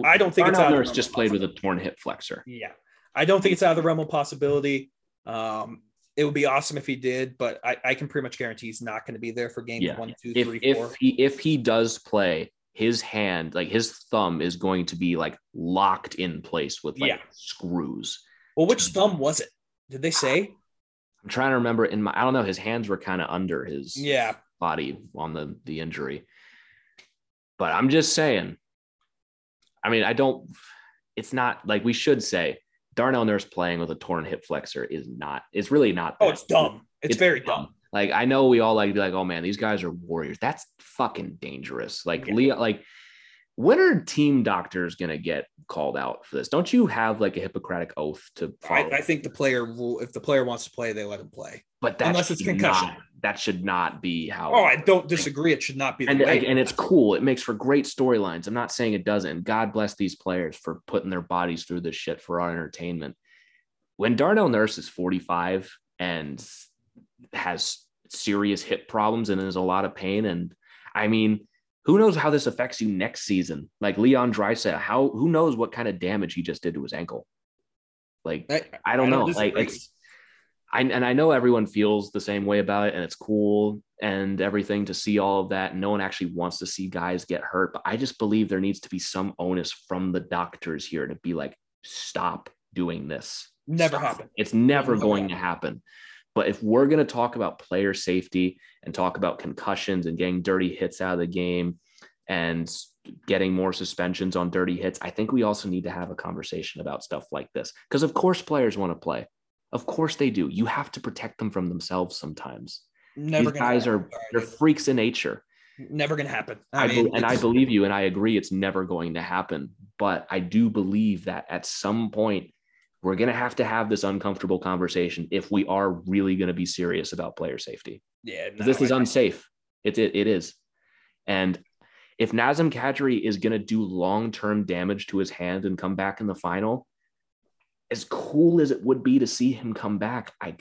I don't think it's Darnell out of Nurse just played with a torn hip flexor. Yeah. I don't think it's out of the realm of possibility. Um, it would be awesome if he did, but I, I can pretty much guarantee he's not going to be there for game Yeah. one, two, If three, if four. he if he does play, his hand, like his thumb, is going to be like locked in place with like Yeah. screws. Well, which thumb was it? Did they say? I'm trying to remember in my I don't know, his hands were kind of under his Yeah. body on the the injury. But I'm just saying. I mean, I don't it's not like we should say Darnell Nurse playing with a torn hip flexor is not it's really not Oh, it's dumb. It's, very dumb. Like I know we all like be like, oh man, these guys are warriors. That's fucking dangerous. Like Yeah. Leo, like when are team doctors gonna get called out for this? Don't you have like a Hippocratic oath to? I, I think the player will, if the player wants to play, they let him play. but that unless it's concussion. not- that should not be how. Oh, I don't disagree. It should not be the and way. and it's cool. It makes for great storylines. I'm not saying it doesn't. God bless these players for putting their bodies through this shit for our entertainment. When Darnell Nurse is 45 and has serious hip problems and is a lot of pain, and I mean, who knows how this affects you next season? Like Leon Draisaitl, how who knows what kind of damage he just did to his ankle? Like I, I don't know. disagree. Like it's I and I know everyone feels the same way about it, and it's cool and everything to see all of that. No one actually wants to see guys get hurt, but I just believe there needs to be some onus from the doctors here to be like, stop doing this. never Stop. happened. It's never Never going to happen. But if we're going to talk about player safety and talk about concussions and getting dirty hits out of the game and getting more suspensions on dirty hits, I think we also need to have a conversation about stuff like this. Because, of course, players want to play. Of course they do. You have to protect them from themselves sometimes. Never These guys happen. are they're freaks in nature. never gonna happen. I I be- and I believe you, and I agree it's never going to happen. But I do believe that at some point we're going to have to have this uncomfortable conversation if we are really going to be serious about player safety. Yeah, no, this is unsafe. It, it it is, and if Nazem Kadri is going to do long term damage to his hand and come back in the final, as cool as it would be to see him come back, I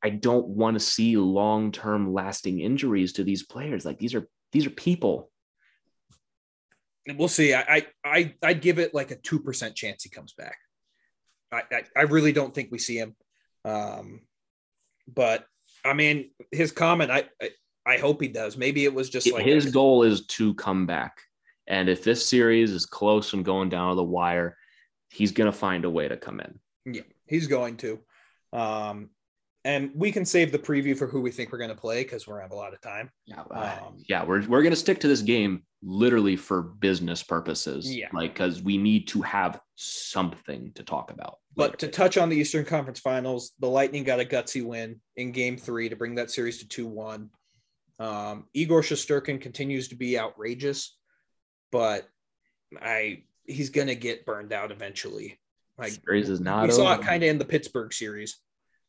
I don't want to see long term lasting injuries to these players. Like these are these are people. And we'll see. I, I, I, I'd give it like a two percent chance he comes back. I, I, I really don't think we see him. Um, but I mean, his comment, I, I, I hope he does. Maybe it was just like his goal is to come back. And if this series is close and going down to the wire, he's going to find a way to come in. Yeah, he's going to. Um, and we can save the preview for who we think we're going to play because we're have a lot of time. Yeah, Um, yeah, we're we're going to stick to this game literally for business purposes. Yeah. like because we need to have something to talk about. But to touch on the Eastern Conference Finals, the Lightning got a gutsy win in Game Three to bring that series to two one. Um, Igor Shesterkin continues to be outrageous, but I he's gonna get burned out eventually. Like series is not. we saw it kind of in the Pittsburgh series.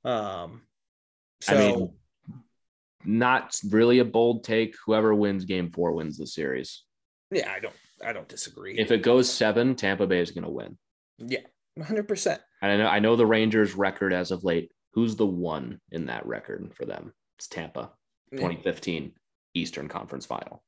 Um, so I mean, not really a bold take. Whoever wins Game Four wins the series. yeah, I don't I don't disagree. If it goes seven, Tampa Bay is going to win. yeah, hundred percent. And I know I know the Rangers' record as of late. Who's the one in that record for them? It's Tampa, 2015 Eastern Conference Final.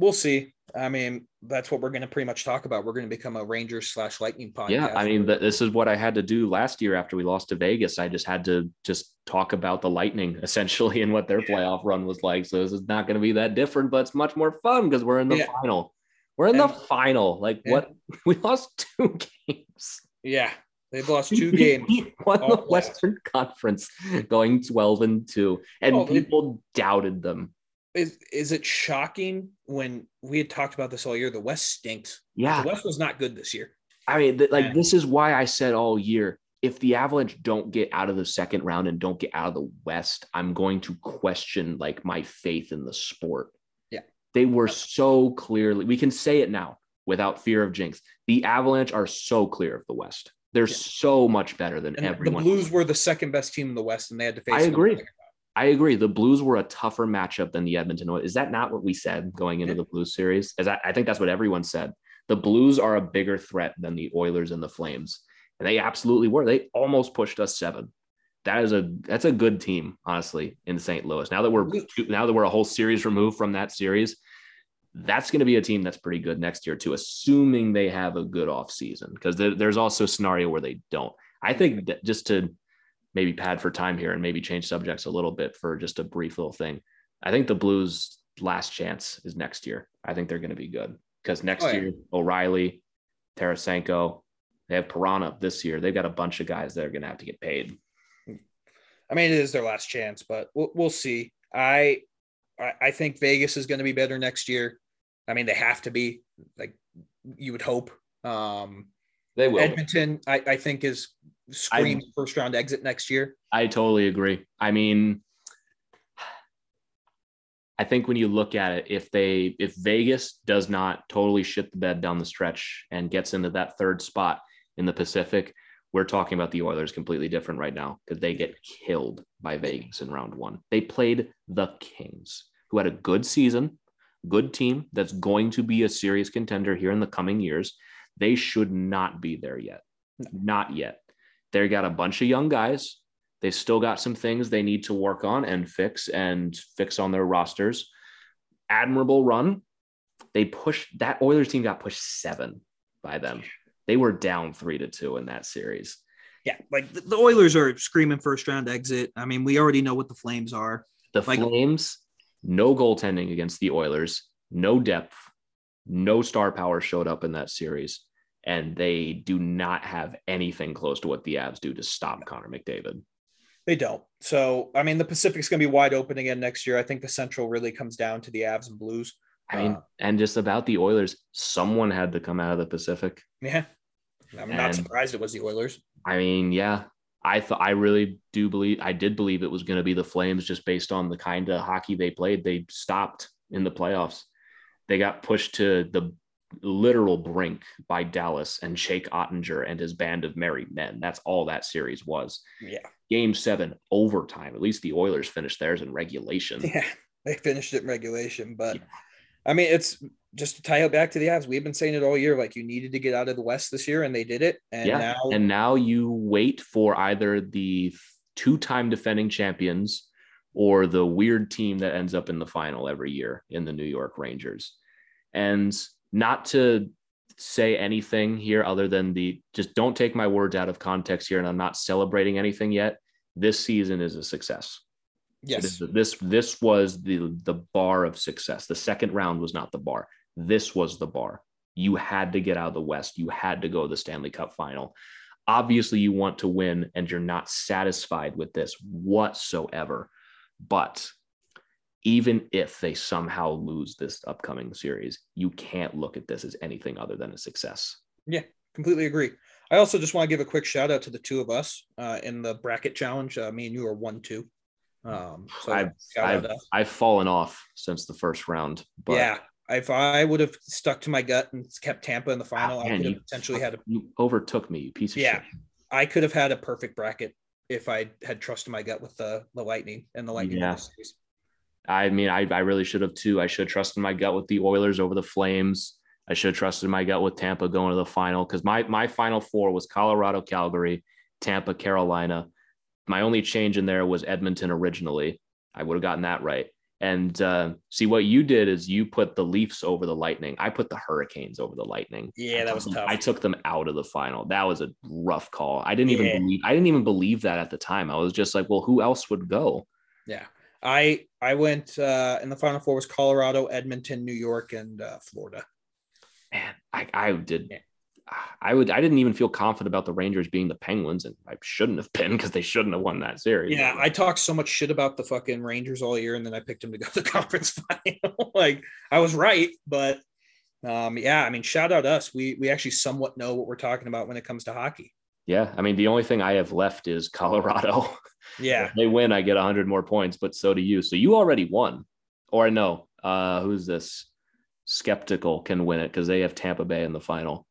We'll see. I mean, that's what we're going to pretty much talk about. We're going to become a Rangers slash Lightning podcast. Yeah, I mean, this is what I had to do last year after we lost to Vegas. I just had to just talk about the Lightning essentially and what their playoff run was like. So this is not going to be that different, but it's much more fun because we're in the Yeah. final. We're in the final. Like what? We lost two games. yeah, they've lost two games. Won the. Western Conference, going twelve and two, and Oh, it- people doubted them. Is is it shocking when we had talked about this all year? The West stinks. Yeah, The West was not good this year. I mean, th- like Yeah. this is why I said all year if the Avalanche don't get out of the second round and don't get out of the West, I'm going to question like my faith in the sport. Yeah. They were so clearly, we can say it now without fear of jinx. The Avalanche are so clear of the West. They're Yeah. so much better than And everyone. the Blues were the second best team in the West, and they had to face. I agree. I agree. The Blues were a tougher matchup than the Edmonton Oilers. Is that not what we said going into the Blues series? Is that, I think that's what everyone said. The Blues are a bigger threat than the Oilers and the Flames, and they absolutely were. They almost pushed us seven. That is a that's a good team, honestly, in St. Louis. Now that we're now that we're a whole series removed from that series, that's going to be a team that's pretty good next year too, assuming they have a good off season. Because there, there's also a scenario where they don't. I think that just to maybe pad for time here and maybe change subjects a little bit for just a brief little thing. I think the Blues' last chance is next year. I think they're going to be good because next Oh, yeah. year O'Reilly, Tarasenko, they have Piranha this year. They've got a bunch of guys that are going to have to get paid. I mean, it is their last chance, but we'll, we'll see. I, I I think Vegas is going to be better next year. I mean, they have to be. Like you would hope. Um, They will. Edmonton, I, I think, is screams first round exit next year. I totally agree. I mean, I think when you look at it, if they if Vegas does not totally shit the bed down the stretch and gets into that third spot in the Pacific, we're talking about the Oilers completely different right now because they get killed by Vegas in round one. They played the Kings, who had a good season, good team that's going to be a serious contender here in the coming years. They should not be there yet. Not yet. They got a bunch of young guys. They've still got some things they need to work on and fix and fix on their rosters. Admirable run. They pushed that Oilers team got pushed seven by them. They were down three to two in that series. Yeah, like the, the Oilers are screaming first round exit. I mean, we already know what the Flames are. The Like- Flames, no goaltending against the Oilers, no depth, no star power showed up in that series. And they do not have anything close to what the Avs do to stop Connor McDavid. They don't. So, I mean, the Pacific's going to be wide open again next year. I think the Central really comes down to the Avs and Blues. I mean, Uh, and just about the Oilers, someone had to come out of the Pacific. Yeah, I'm not surprised it was the Oilers. I mean, yeah, I thought I really do believe I did believe it was going to be the Flames just based on the kind of hockey they played. They stopped in the playoffs. They got pushed to the literal brink by Dallas and Jake Oettinger and his band of merry men. That's all that series was. Yeah, Game seven, overtime. At least the Oilers finished theirs in regulation. yeah, they finished it in regulation, but Yeah. I mean, it's just to tie it back to the Avs. We've been saying it all year, like you needed to get out of the West this year, and they did it. And yeah. now, and now you wait for either the two time defending champions or the weird team that ends up in the final every year in the New York Rangers. And not to say anything here other than the just don't take my words out of context here. And I'm not celebrating anything yet. This season is a success. Yes, is- This this was the the bar of success. The second round was not the bar. This was the bar. You had to get out of the West. You had to go to the Stanley Cup final. Obviously, you want to win, and you're not satisfied with this whatsoever. But even if they somehow lose this upcoming series, you can't look at this as anything other than a success. Yeah, completely agree. I also just want to give a quick shout out to the two of us uh, in the bracket challenge. Uh, me and you are one two. Um, so I've I've, out to us. I've fallen off since the first round. But yeah, if I would have stuck to my gut and kept Tampa in the final, Ah, I could have potentially had a you overtook me, you piece of Yeah. shit. I could have had a perfect bracket if I had trusted my gut with the the Lightning and the Lightning. Yeah. series. I mean, I, I really should have too. I should have trusted my gut with the Oilers over the Flames. I should have trusted my gut with Tampa going to the final because my my final four was Colorado, Calgary, Tampa, Carolina. My only change in there was Edmonton originally. I would have gotten that right. And uh, see what you did is you put the Leafs over the Lightning. I put the Hurricanes over the Lightning. Yeah, that was tough. I took them out of the final. That was a rough call. I didn't even Yeah. believe. I didn't even believe that at the time. I was just like, well, who else would go? Yeah. I I went uh in the final four was Colorado, Edmonton, New York, and uh, Florida. man, I, I did. Yeah. I would. I didn't even feel confident about the Rangers being the Penguins, and I shouldn't have been because they shouldn't have won that series. Yeah, I talked so much shit about the fucking Rangers all year, and then I picked them to go to the conference final. like I was right, but um, yeah, I mean, shout out us. We we actually somewhat know what we're talking about when it comes to hockey. Yeah, I mean the only thing I have left is Colorado. Yeah. if they win, I get 100 more points, but so do you. So you already won. Or no, uh who's this? Skeptical can win it because they have Tampa Bay in the final.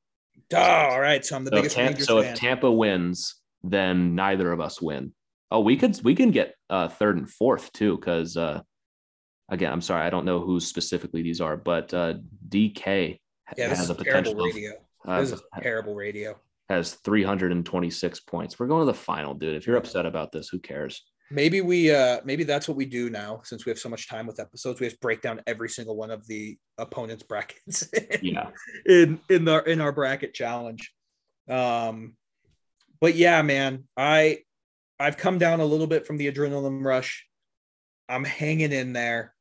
Oh, all right. So I'm the So, biggest Tam- Rangers so fan. if Tampa wins, then neither of us win. Oh, we could we can get uh third and fourth too, because uh again, I'm sorry, I don't know who specifically these are, but uh DK yeah, this has is a terrible potential of- radio. uh, This is terrible radio. Has 326 points. We're going to the final, dude. If you're upset about this, who cares? Maybe we uh maybe that's what we do now since we have so much time with episodes. We just break down every single one of the opponents' brackets Yeah. in in the in our bracket challenge. Um but yeah, man, I I've come down a little bit from the adrenaline rush. I'm hanging in there.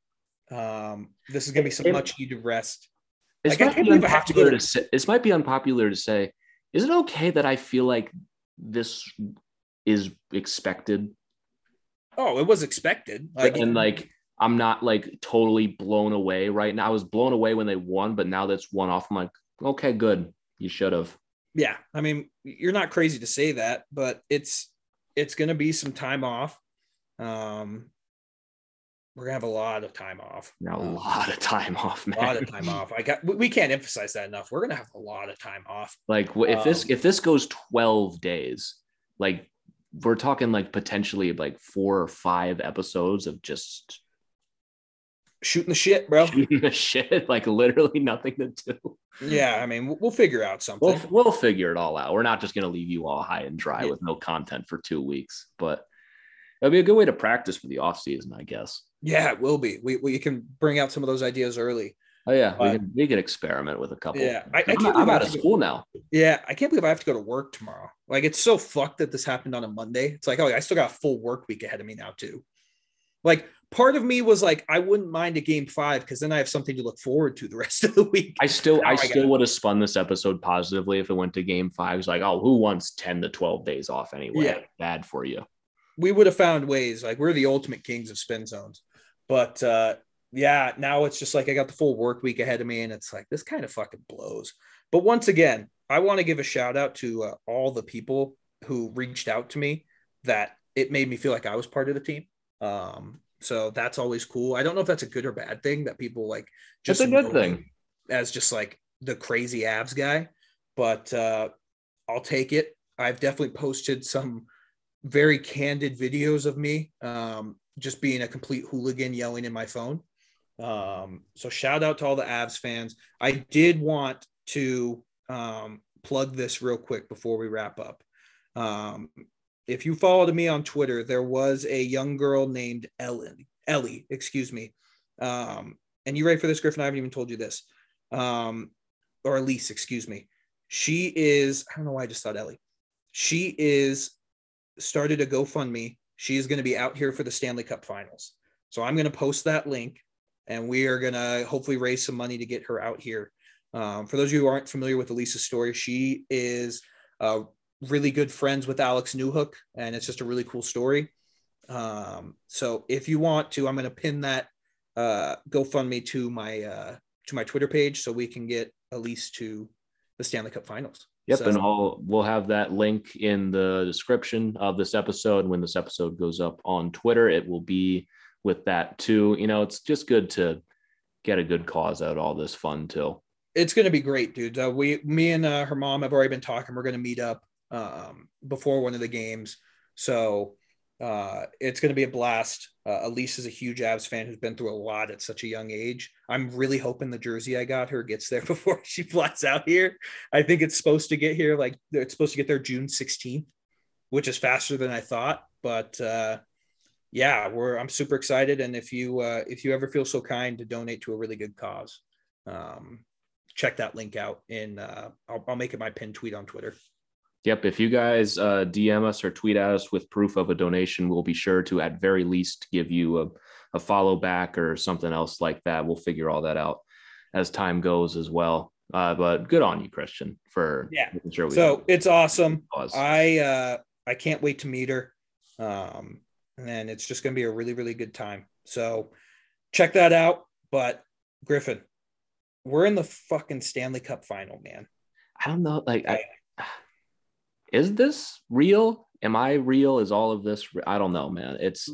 Um this is gonna be some It- much needed rest. This Like, might be believe I have to unpopular to- to say. This might be unpopular to say. Is it okay that I feel like this is expected? Oh, it was expected. Like and like I'm not like totally blown away right now. I was blown away when they won, but now that's one off. I'm like, okay, good. You should have. yeah i mean you're not crazy to say that but it's it's going to be some time off um we're going to have a lot of time off Now a Um, lot of time off, man. a lot of time off i got we- can't emphasize that enough we're going to have a lot of time off Like if this Um, if this goes 12 days, like we're talking like potentially like four or five episodes of just shooting the shit bro shooting the shit, like literally nothing to do. yeah i mean we'll, we'll figure out something We'll we'll figure it all out. We're not just gonna leave you all high and dry Yeah. with no content for two weeks, but it'll be a good way to practice for the off season, I guess. yeah it will be we, we can bring out some of those ideas early Oh yeah, we Uh, can we can experiment with a couple. Yeah, I- I can't I'm believe I out of go- school now. yeah i can't believe i have to go to work tomorrow like it's so fucked that this happened on a monday it's like oh i still got a full work week ahead of me now too like part of me was like i wouldn't mind a game five because then i have something to look forward to the rest of the week I still I I still would have spun this episode positively if it went to game five. It's like, oh, who wants 10 to 12 days off anyway? Yeah. Bad for you. We would have found ways like we're the ultimate kings of spin zones. But uh yeah now it's just like i got the full work week ahead of me and it's like this kind of fucking blows. But once again i want to give a shout out to uh, all the people who reached out to me that it made me feel like i was part of the team. Um so that's always cool. I don't know if that's a good or bad thing that people like Just just a good thing. as just like the crazy Avs guy but uh i'll take it. I've definitely posted some very candid videos of me um, just being a complete hooligan yelling in my phone. Um, so shout out to all the Avs fans. I did want to um, plug this real quick before we wrap up. Um, if you followed me on Twitter, there was a young girl named Ellen, Ellie, excuse me. Um, and you ready for this, Griffin? I haven't even told you this. Um, or Elise, excuse me. She is, I don't know why I just thought Ellie. She is started a GoFundMe. She's going to be out here for the Stanley Cup finals. So I'm going to post that link and we are going to hopefully raise some money to get her out here. Um, for those of you who aren't familiar with Elisa's story, she is uh, really good friends with Alex Newhook, and it's just a really cool story. Um, so if you want to, I'm going to pin that uh, GoFundMe to my uh, to my Twitter page so we can get Elise to the Stanley Cup Finals. Yep, So- and I'll we'll have that link in the description of this episode. When this episode goes up on Twitter, it will be with that too. You know, it's just good to get a good cause out of all this fun too. it's going to be great, dude. Uh, we, me and uh, her mom have already been talking. We're going to meet up um, before one of the games, so uh, it's going to be a blast. Uh, Elise is a huge Avs fan who's been through a lot at such a young age. I'm really hoping the jersey I got her gets there before she flies out here. I think it's supposed to get here like it's supposed to get there June 16th, which is faster than I thought. But uh, yeah, we're I'm super excited. And if you uh, if you ever feel so kind to donate to a really good cause, um, check that link out And uh, I'll, I'll make it my pin tweet on Twitter. Yep. If you guys uh, DM us or tweet at us with proof of a donation, we'll be sure to at very least give you a, a follow back or something else like that. We'll figure all that out as time goes as well. Uh, but good on you, Christian, for Yeah. sure we So it's awesome. Pause. I uh, I can't wait to meet her, um, and it's just going to be a really really good time. So check that out. But Griffin, we're in the fucking Stanley Cup final, man. I don't know. Like I, is this real? Am I real? Is all of this? Re- I don't know, man. It's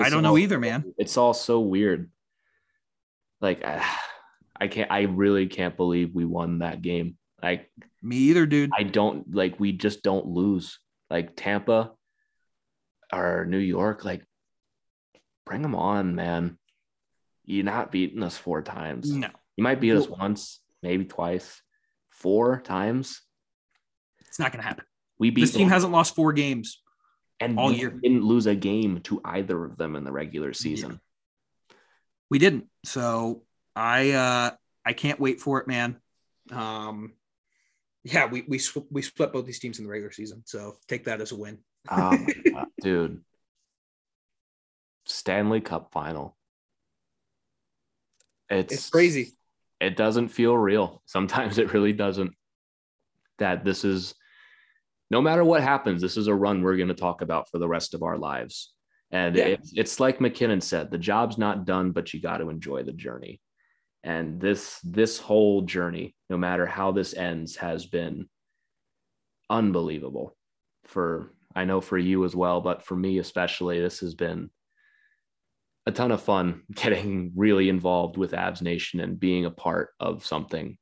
I don't know all- either, man. It's all so weird. Like I, I can't. I really can't believe we won that game. Like Me either, dude. I don't like. We just don't lose. Like Tampa or New York. Like bring them on, man. You're not beating us four times. no, You might beat us once, maybe twice, four times. it's not gonna happen. We beat This team hasn't lost four games. and all we year. didn't lose a game to either of them in the regular season. We didn't. So I uh I can't wait for it, man. Um yeah, we we sw- we split both these teams in the regular season. So take that as a win. Oh dude. Stanley Cup final. It's, It's crazy. It doesn't feel real. Sometimes it really doesn't. That this is no matter what happens, this is a run we're going to talk about for the rest of our lives. And Yeah. it's it's like McKinnon said, the job's not done, but you got to enjoy the journey. And this this whole journey, no matter how this ends, has been unbelievable for I know for you as well, but for me especially, this has been a ton of fun getting really involved with Avs Nation and being a part of something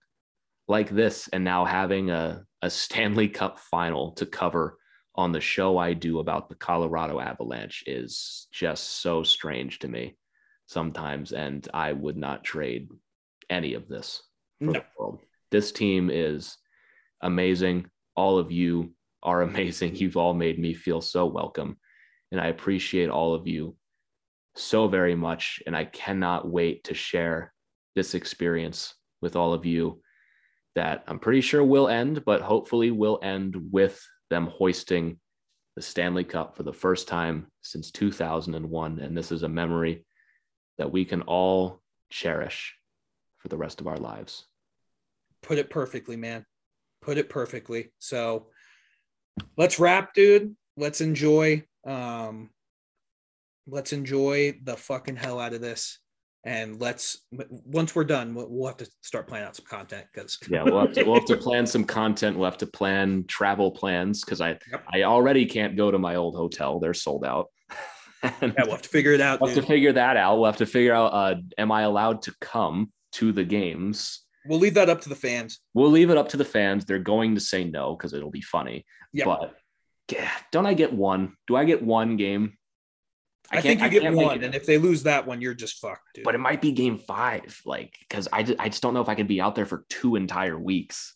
like this and now having a, a Stanley Cup final to cover on the show I do about the Colorado Avalanche is just so strange to me sometimes. And I would not trade any of this for No. the world. This team is amazing. All of you are amazing. You've all made me feel so welcome. And I appreciate all of you so very much. And I cannot wait to share this experience with all of you that I'm pretty sure will end, but hopefully will end with them hoisting the Stanley Cup for the first time since 2001. And this is a memory that we can all cherish for the rest of our lives. Put it perfectly, man. Put it perfectly. So let's wrap, dude. Let's enjoy. Um, let's enjoy the fucking hell out of this. And let's once we're done, we'll, we'll have to start planning out some content because Yeah, we'll have to, we'll have to plan some content. We'll have to plan travel plans because I Yep. I already can't go to my old hotel; they're sold out. And yeah, we'll have to figure it out. we'll have to figure that out. We'll have to figure out: uh, Am I allowed to come to the games? We'll leave that up to the fans. We'll leave it up to the fans. They're going to say no because it'll be funny. Yep. But yeah, don't I get one? Do I get one game? I, think you can't- get one, and if they lose that one, you're just fucked, dude. but it might be game five, like because I just, I just don't know if I could be out there for two entire weeks.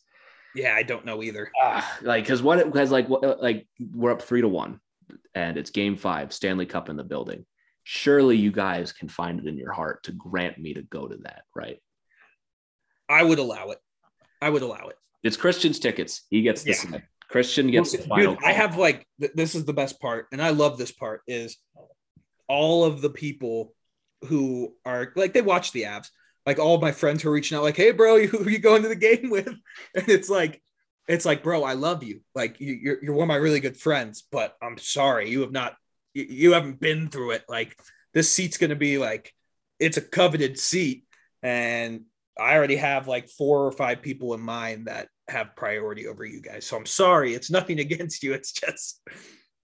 yeah, I don't know either. Ah, like because what because like what like we're up three to one, and it's game five, Stanley Cup in the building. Surely you guys can find it in your heart to grant me to go to that, right? I would allow it. I would allow it. It's Christian's tickets. He gets the Yeah. Christian gets the Dude. I have like th- this is the best part, and I love this part is all of the people who are like they watch the apps. Like all my friends who are reaching out, like, "Hey, bro, who are you going to the game with?" And it's like, it's like, bro, I love you. Like you, you're you're one of my really good friends, but I'm sorry, you have not, you, you haven't been through it. Like this seat's gonna be like, it's a coveted seat, and I already have like four or five people in mind that have priority over you guys. So I'm sorry. It's nothing against you. It's just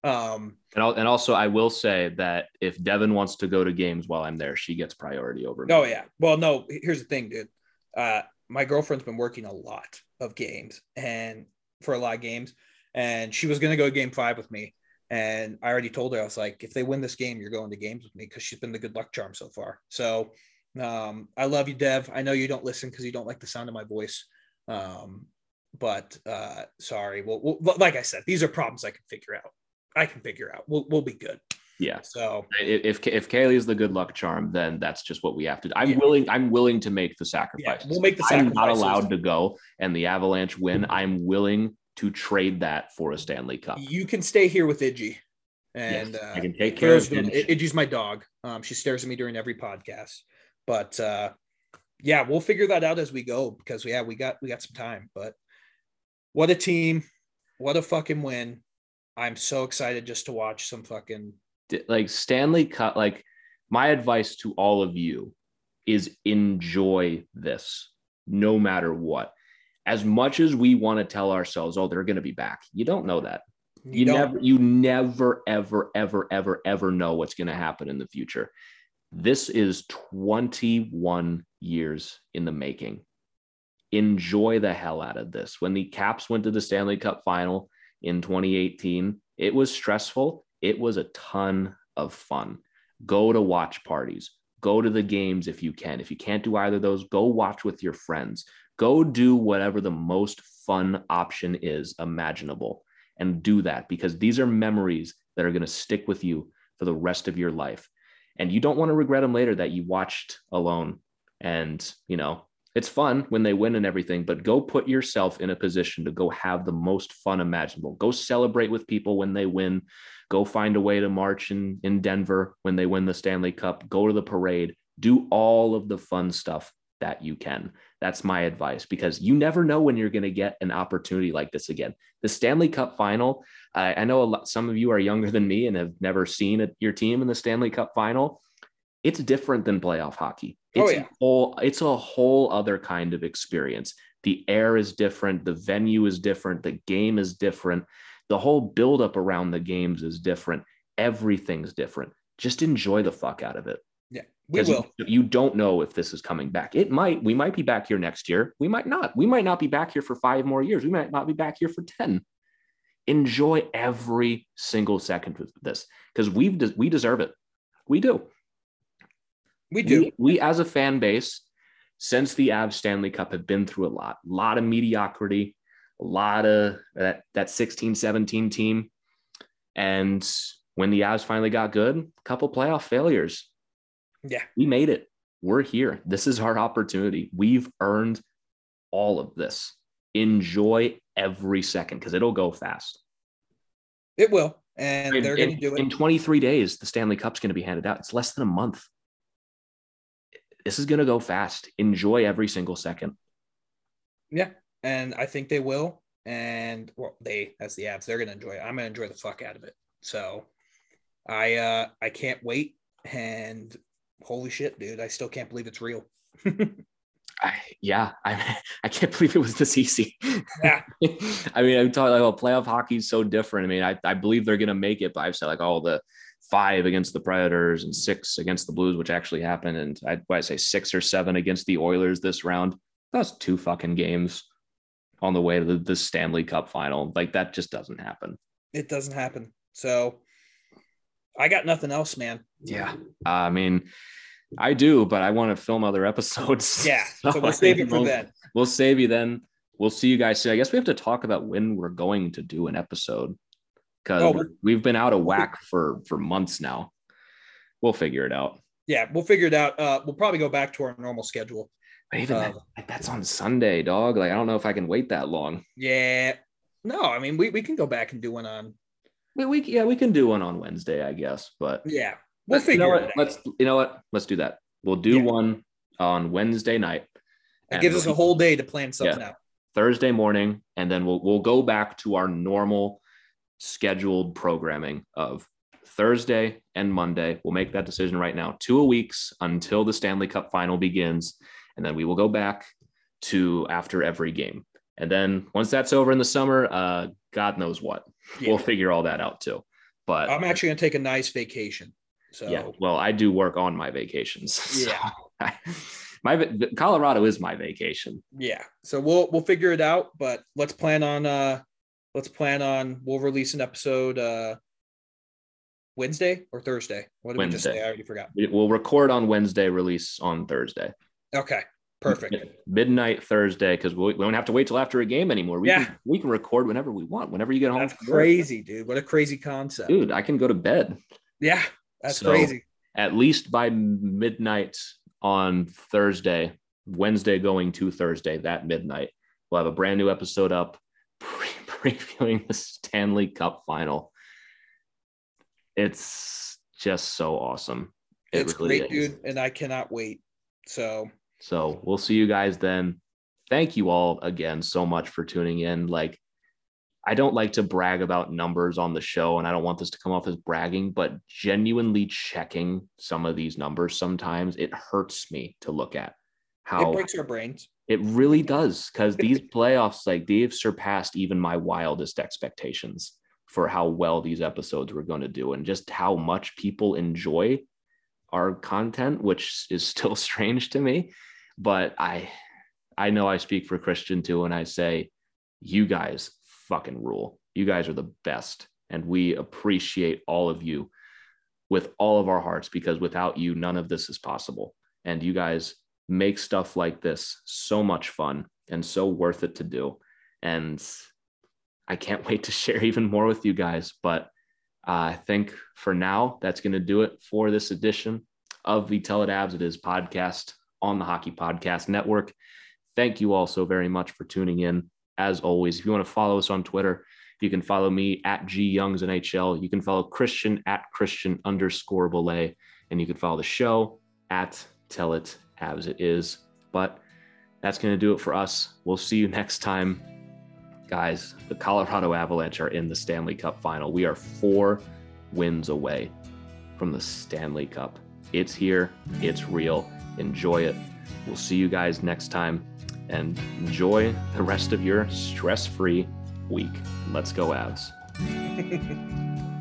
um and, and also I will say that if Devin wants to go to games while I'm there, she gets priority over me. oh yeah. Well, no, here's the thing, dude. Uh my girlfriend's been working a lot of games and for a lot of games, and she was gonna go to game five with me. And I already told her, I was like, if they win this game, you're going to games with me because she's been the good luck charm so far. So um, I love you, Dev. I know you don't listen because you don't like the sound of my voice. Um, but uh, sorry. Well, well, like I said, these are problems I can figure out. I can figure out. We'll, we'll be good. Yeah. So If if Kaylee is the good luck charm, then that's just what we have to do. I'm Yeah. willing. I'm willing to make the yeah, sacrifice. we'll make the sacrifice. I'm not allowed to go, and the Avalanche win. I'm willing to trade that for a Stanley Cup. You can stay here with Iggy. And Yes, uh, I can take care of Idge. Idgy's my dog. Um, she stares at me during every podcast. But uh, yeah, we'll figure that out as we go because yeah, we got we got some time. But what a team! What a fucking win! I'm so excited just to watch some fucking like Stanley Cup. Like my advice to all of you is enjoy this, no matter what. as much as we want to tell ourselves, oh, they're going to be back, you don't know that. You, You never, you never, ever, ever, ever, ever know what's going to happen in the future. This is 21 years in the making. Enjoy the hell out of this. When the Caps went to the Stanley Cup final in 2018, it was stressful. It was a ton of fun. Go to watch parties, go to the games if you can. If you can't do either of those, go watch with your friends. Go do whatever the most fun option is imaginable and do that because these are memories that are going to stick with you for the rest of your life. And you don't want to regret them later that you watched alone. And, you know, it's fun when they win and everything, but go put yourself in a position to go have the most fun imaginable. Go celebrate with people when they win. Go find a way to march in, in Denver when they win the Stanley Cup. Go to the parade. Do all of the fun stuff that you can. That's my advice because you never know when you're going to get an opportunity like this again. The Stanley Cup final, I, I know lot, some of you are younger than me and have never seen a, your team in the Stanley Cup final. It's different than playoff hockey. Oh, It's yeah. a whole, it's a whole other kind of experience. The air is different, the venue is different, the game is different, the whole buildup around the games is different. Everything's different. Just enjoy the fuck out of it Yeah, we will. you, you don't know if this is coming back. It might. We might be back here next year. We might not. We might not be back here for five more years. We might not be back here for ten. Enjoy every single second of this because we've de- we deserve it. We do. We do. We, we as a fan base, since the Avs Stanley Cup, have been through a lot. A lot of mediocrity. A lot of that that 16, 17 team. And when the Avs finally got good, a couple playoff failures yeah. we made it. We're here. This is our opportunity. We've earned all of this. Enjoy every second because it'll go fast. It will. And In- they're going to do it. in 23 days. The Stanley Cup's going to be handed out. It's less than a month. This is going to go fast. Enjoy every single second. Yeah, and I think they will. And well, they as the Avs, they're gonna enjoy it. I'm gonna enjoy the fuck out of it. So I uh I can't wait. And holy shit, dude, I still can't believe it's real. I, yeah, I I can't believe it was this easy. Yeah. I mean, I'm talking like, oh, playoff hockey is so different. I mean, I, I believe they're gonna make it, but I've said like, oh, the five against the Predators and six against the Blues, which actually happened, and I what I say six or seven against the Oilers this round. That's two fucking games on the way to the, the Stanley Cup final. Like that just doesn't happen. It doesn't happen. So I got nothing else, man. Yeah, I mean, I do, but I want to film other episodes. Yeah. So we'll save it for we'll- then. we'll save you then. We'll see you guys soon. I guess we have to talk about when we're going to do an episode because Oh, we've been out of whack for for months now. We'll figure it out. Yeah, we'll figure it out. Uh we'll probably go back to our normal schedule. But even Uh, that, that's on Sunday, dog. Like I don't know if I can wait that long. Yeah. No, I mean we, we can go back and do one on We, we yeah we can do one on Wednesday, I guess. But yeah. We'll you figure know it what? out. Let's you know what? Let's do that. We'll do Yeah. one on Wednesday night. It gives us a whole day to plan something out. Thursday morning, and then we'll we'll go back to our normal scheduled programming of Thursday and Monday. We'll make that decision right now. Two weeks until the Stanley Cup final begins, and then we will go back to after every game. And then once that's over in the summer, uh, God knows what. Yeah. We'll figure all that out too. But I'm actually gonna take a nice vacation. So yeah, well, I do work on my vacations. so Yeah. I- my Colorado is my vacation. yeah. So we'll we'll figure it out, but let's plan on uh let's plan on we'll release an episode uh Wednesday or Thursday. What did we just Wednesday. say? I already forgot. We- We'll record on Wednesday, release on Thursday. Okay. Perfect. Midnight Thursday, because we, we don't have to wait till after a game anymore. We, Yeah. can, we can record whenever we want, whenever you get home. That's crazy, dude. What a crazy concept. Dude, I can go to bed Yeah, that's So- crazy. at least by midnight on Thursday, Wednesday going to Thursday, that midnight. We'll have a brand new episode up previewing the Stanley Cup final. It's just so awesome. It It's really great, is. dude, and I cannot wait. So So we'll see you guys then. Thank you all again so much for tuning in. Like, I don't like to brag about numbers on the show, and I don't want this to come off as bragging, but genuinely checking some of these numbers sometimes it hurts me to look at how it breaks our brains. It really does because these playoffs, like they've surpassed even my wildest expectations for how well these episodes were going to do and just how much people enjoy our content, which is still strange to me. But I, I know I speak for Christian too when I say, you guys fucking rule. You guys are the best, and we appreciate all of you with all of our hearts because without you, none of this is possible. And you guys make stuff like this so much fun and so worth it to do. And I can't wait to share even more with you guys. But uh, I think for now, that's going to do it for this edition of the Tell It Avs It Is podcast on the Hockey Podcast Network. Thank you all so very much for tuning in. As always, if you want to follow us on Twitter, you can follow me at G Youngs NHL. You can follow Christian at Christian underscore belay, and you can follow the show at Tell It As It Is. But that's going to do it for us. We'll see you next time. Guys, the Colorado Avalanche are in the Stanley Cup final. We are four wins away from the Stanley Cup. It's here, it's real. Enjoy it. We'll see you guys next time and enjoy the rest of your stress free week. Let's go, Avs.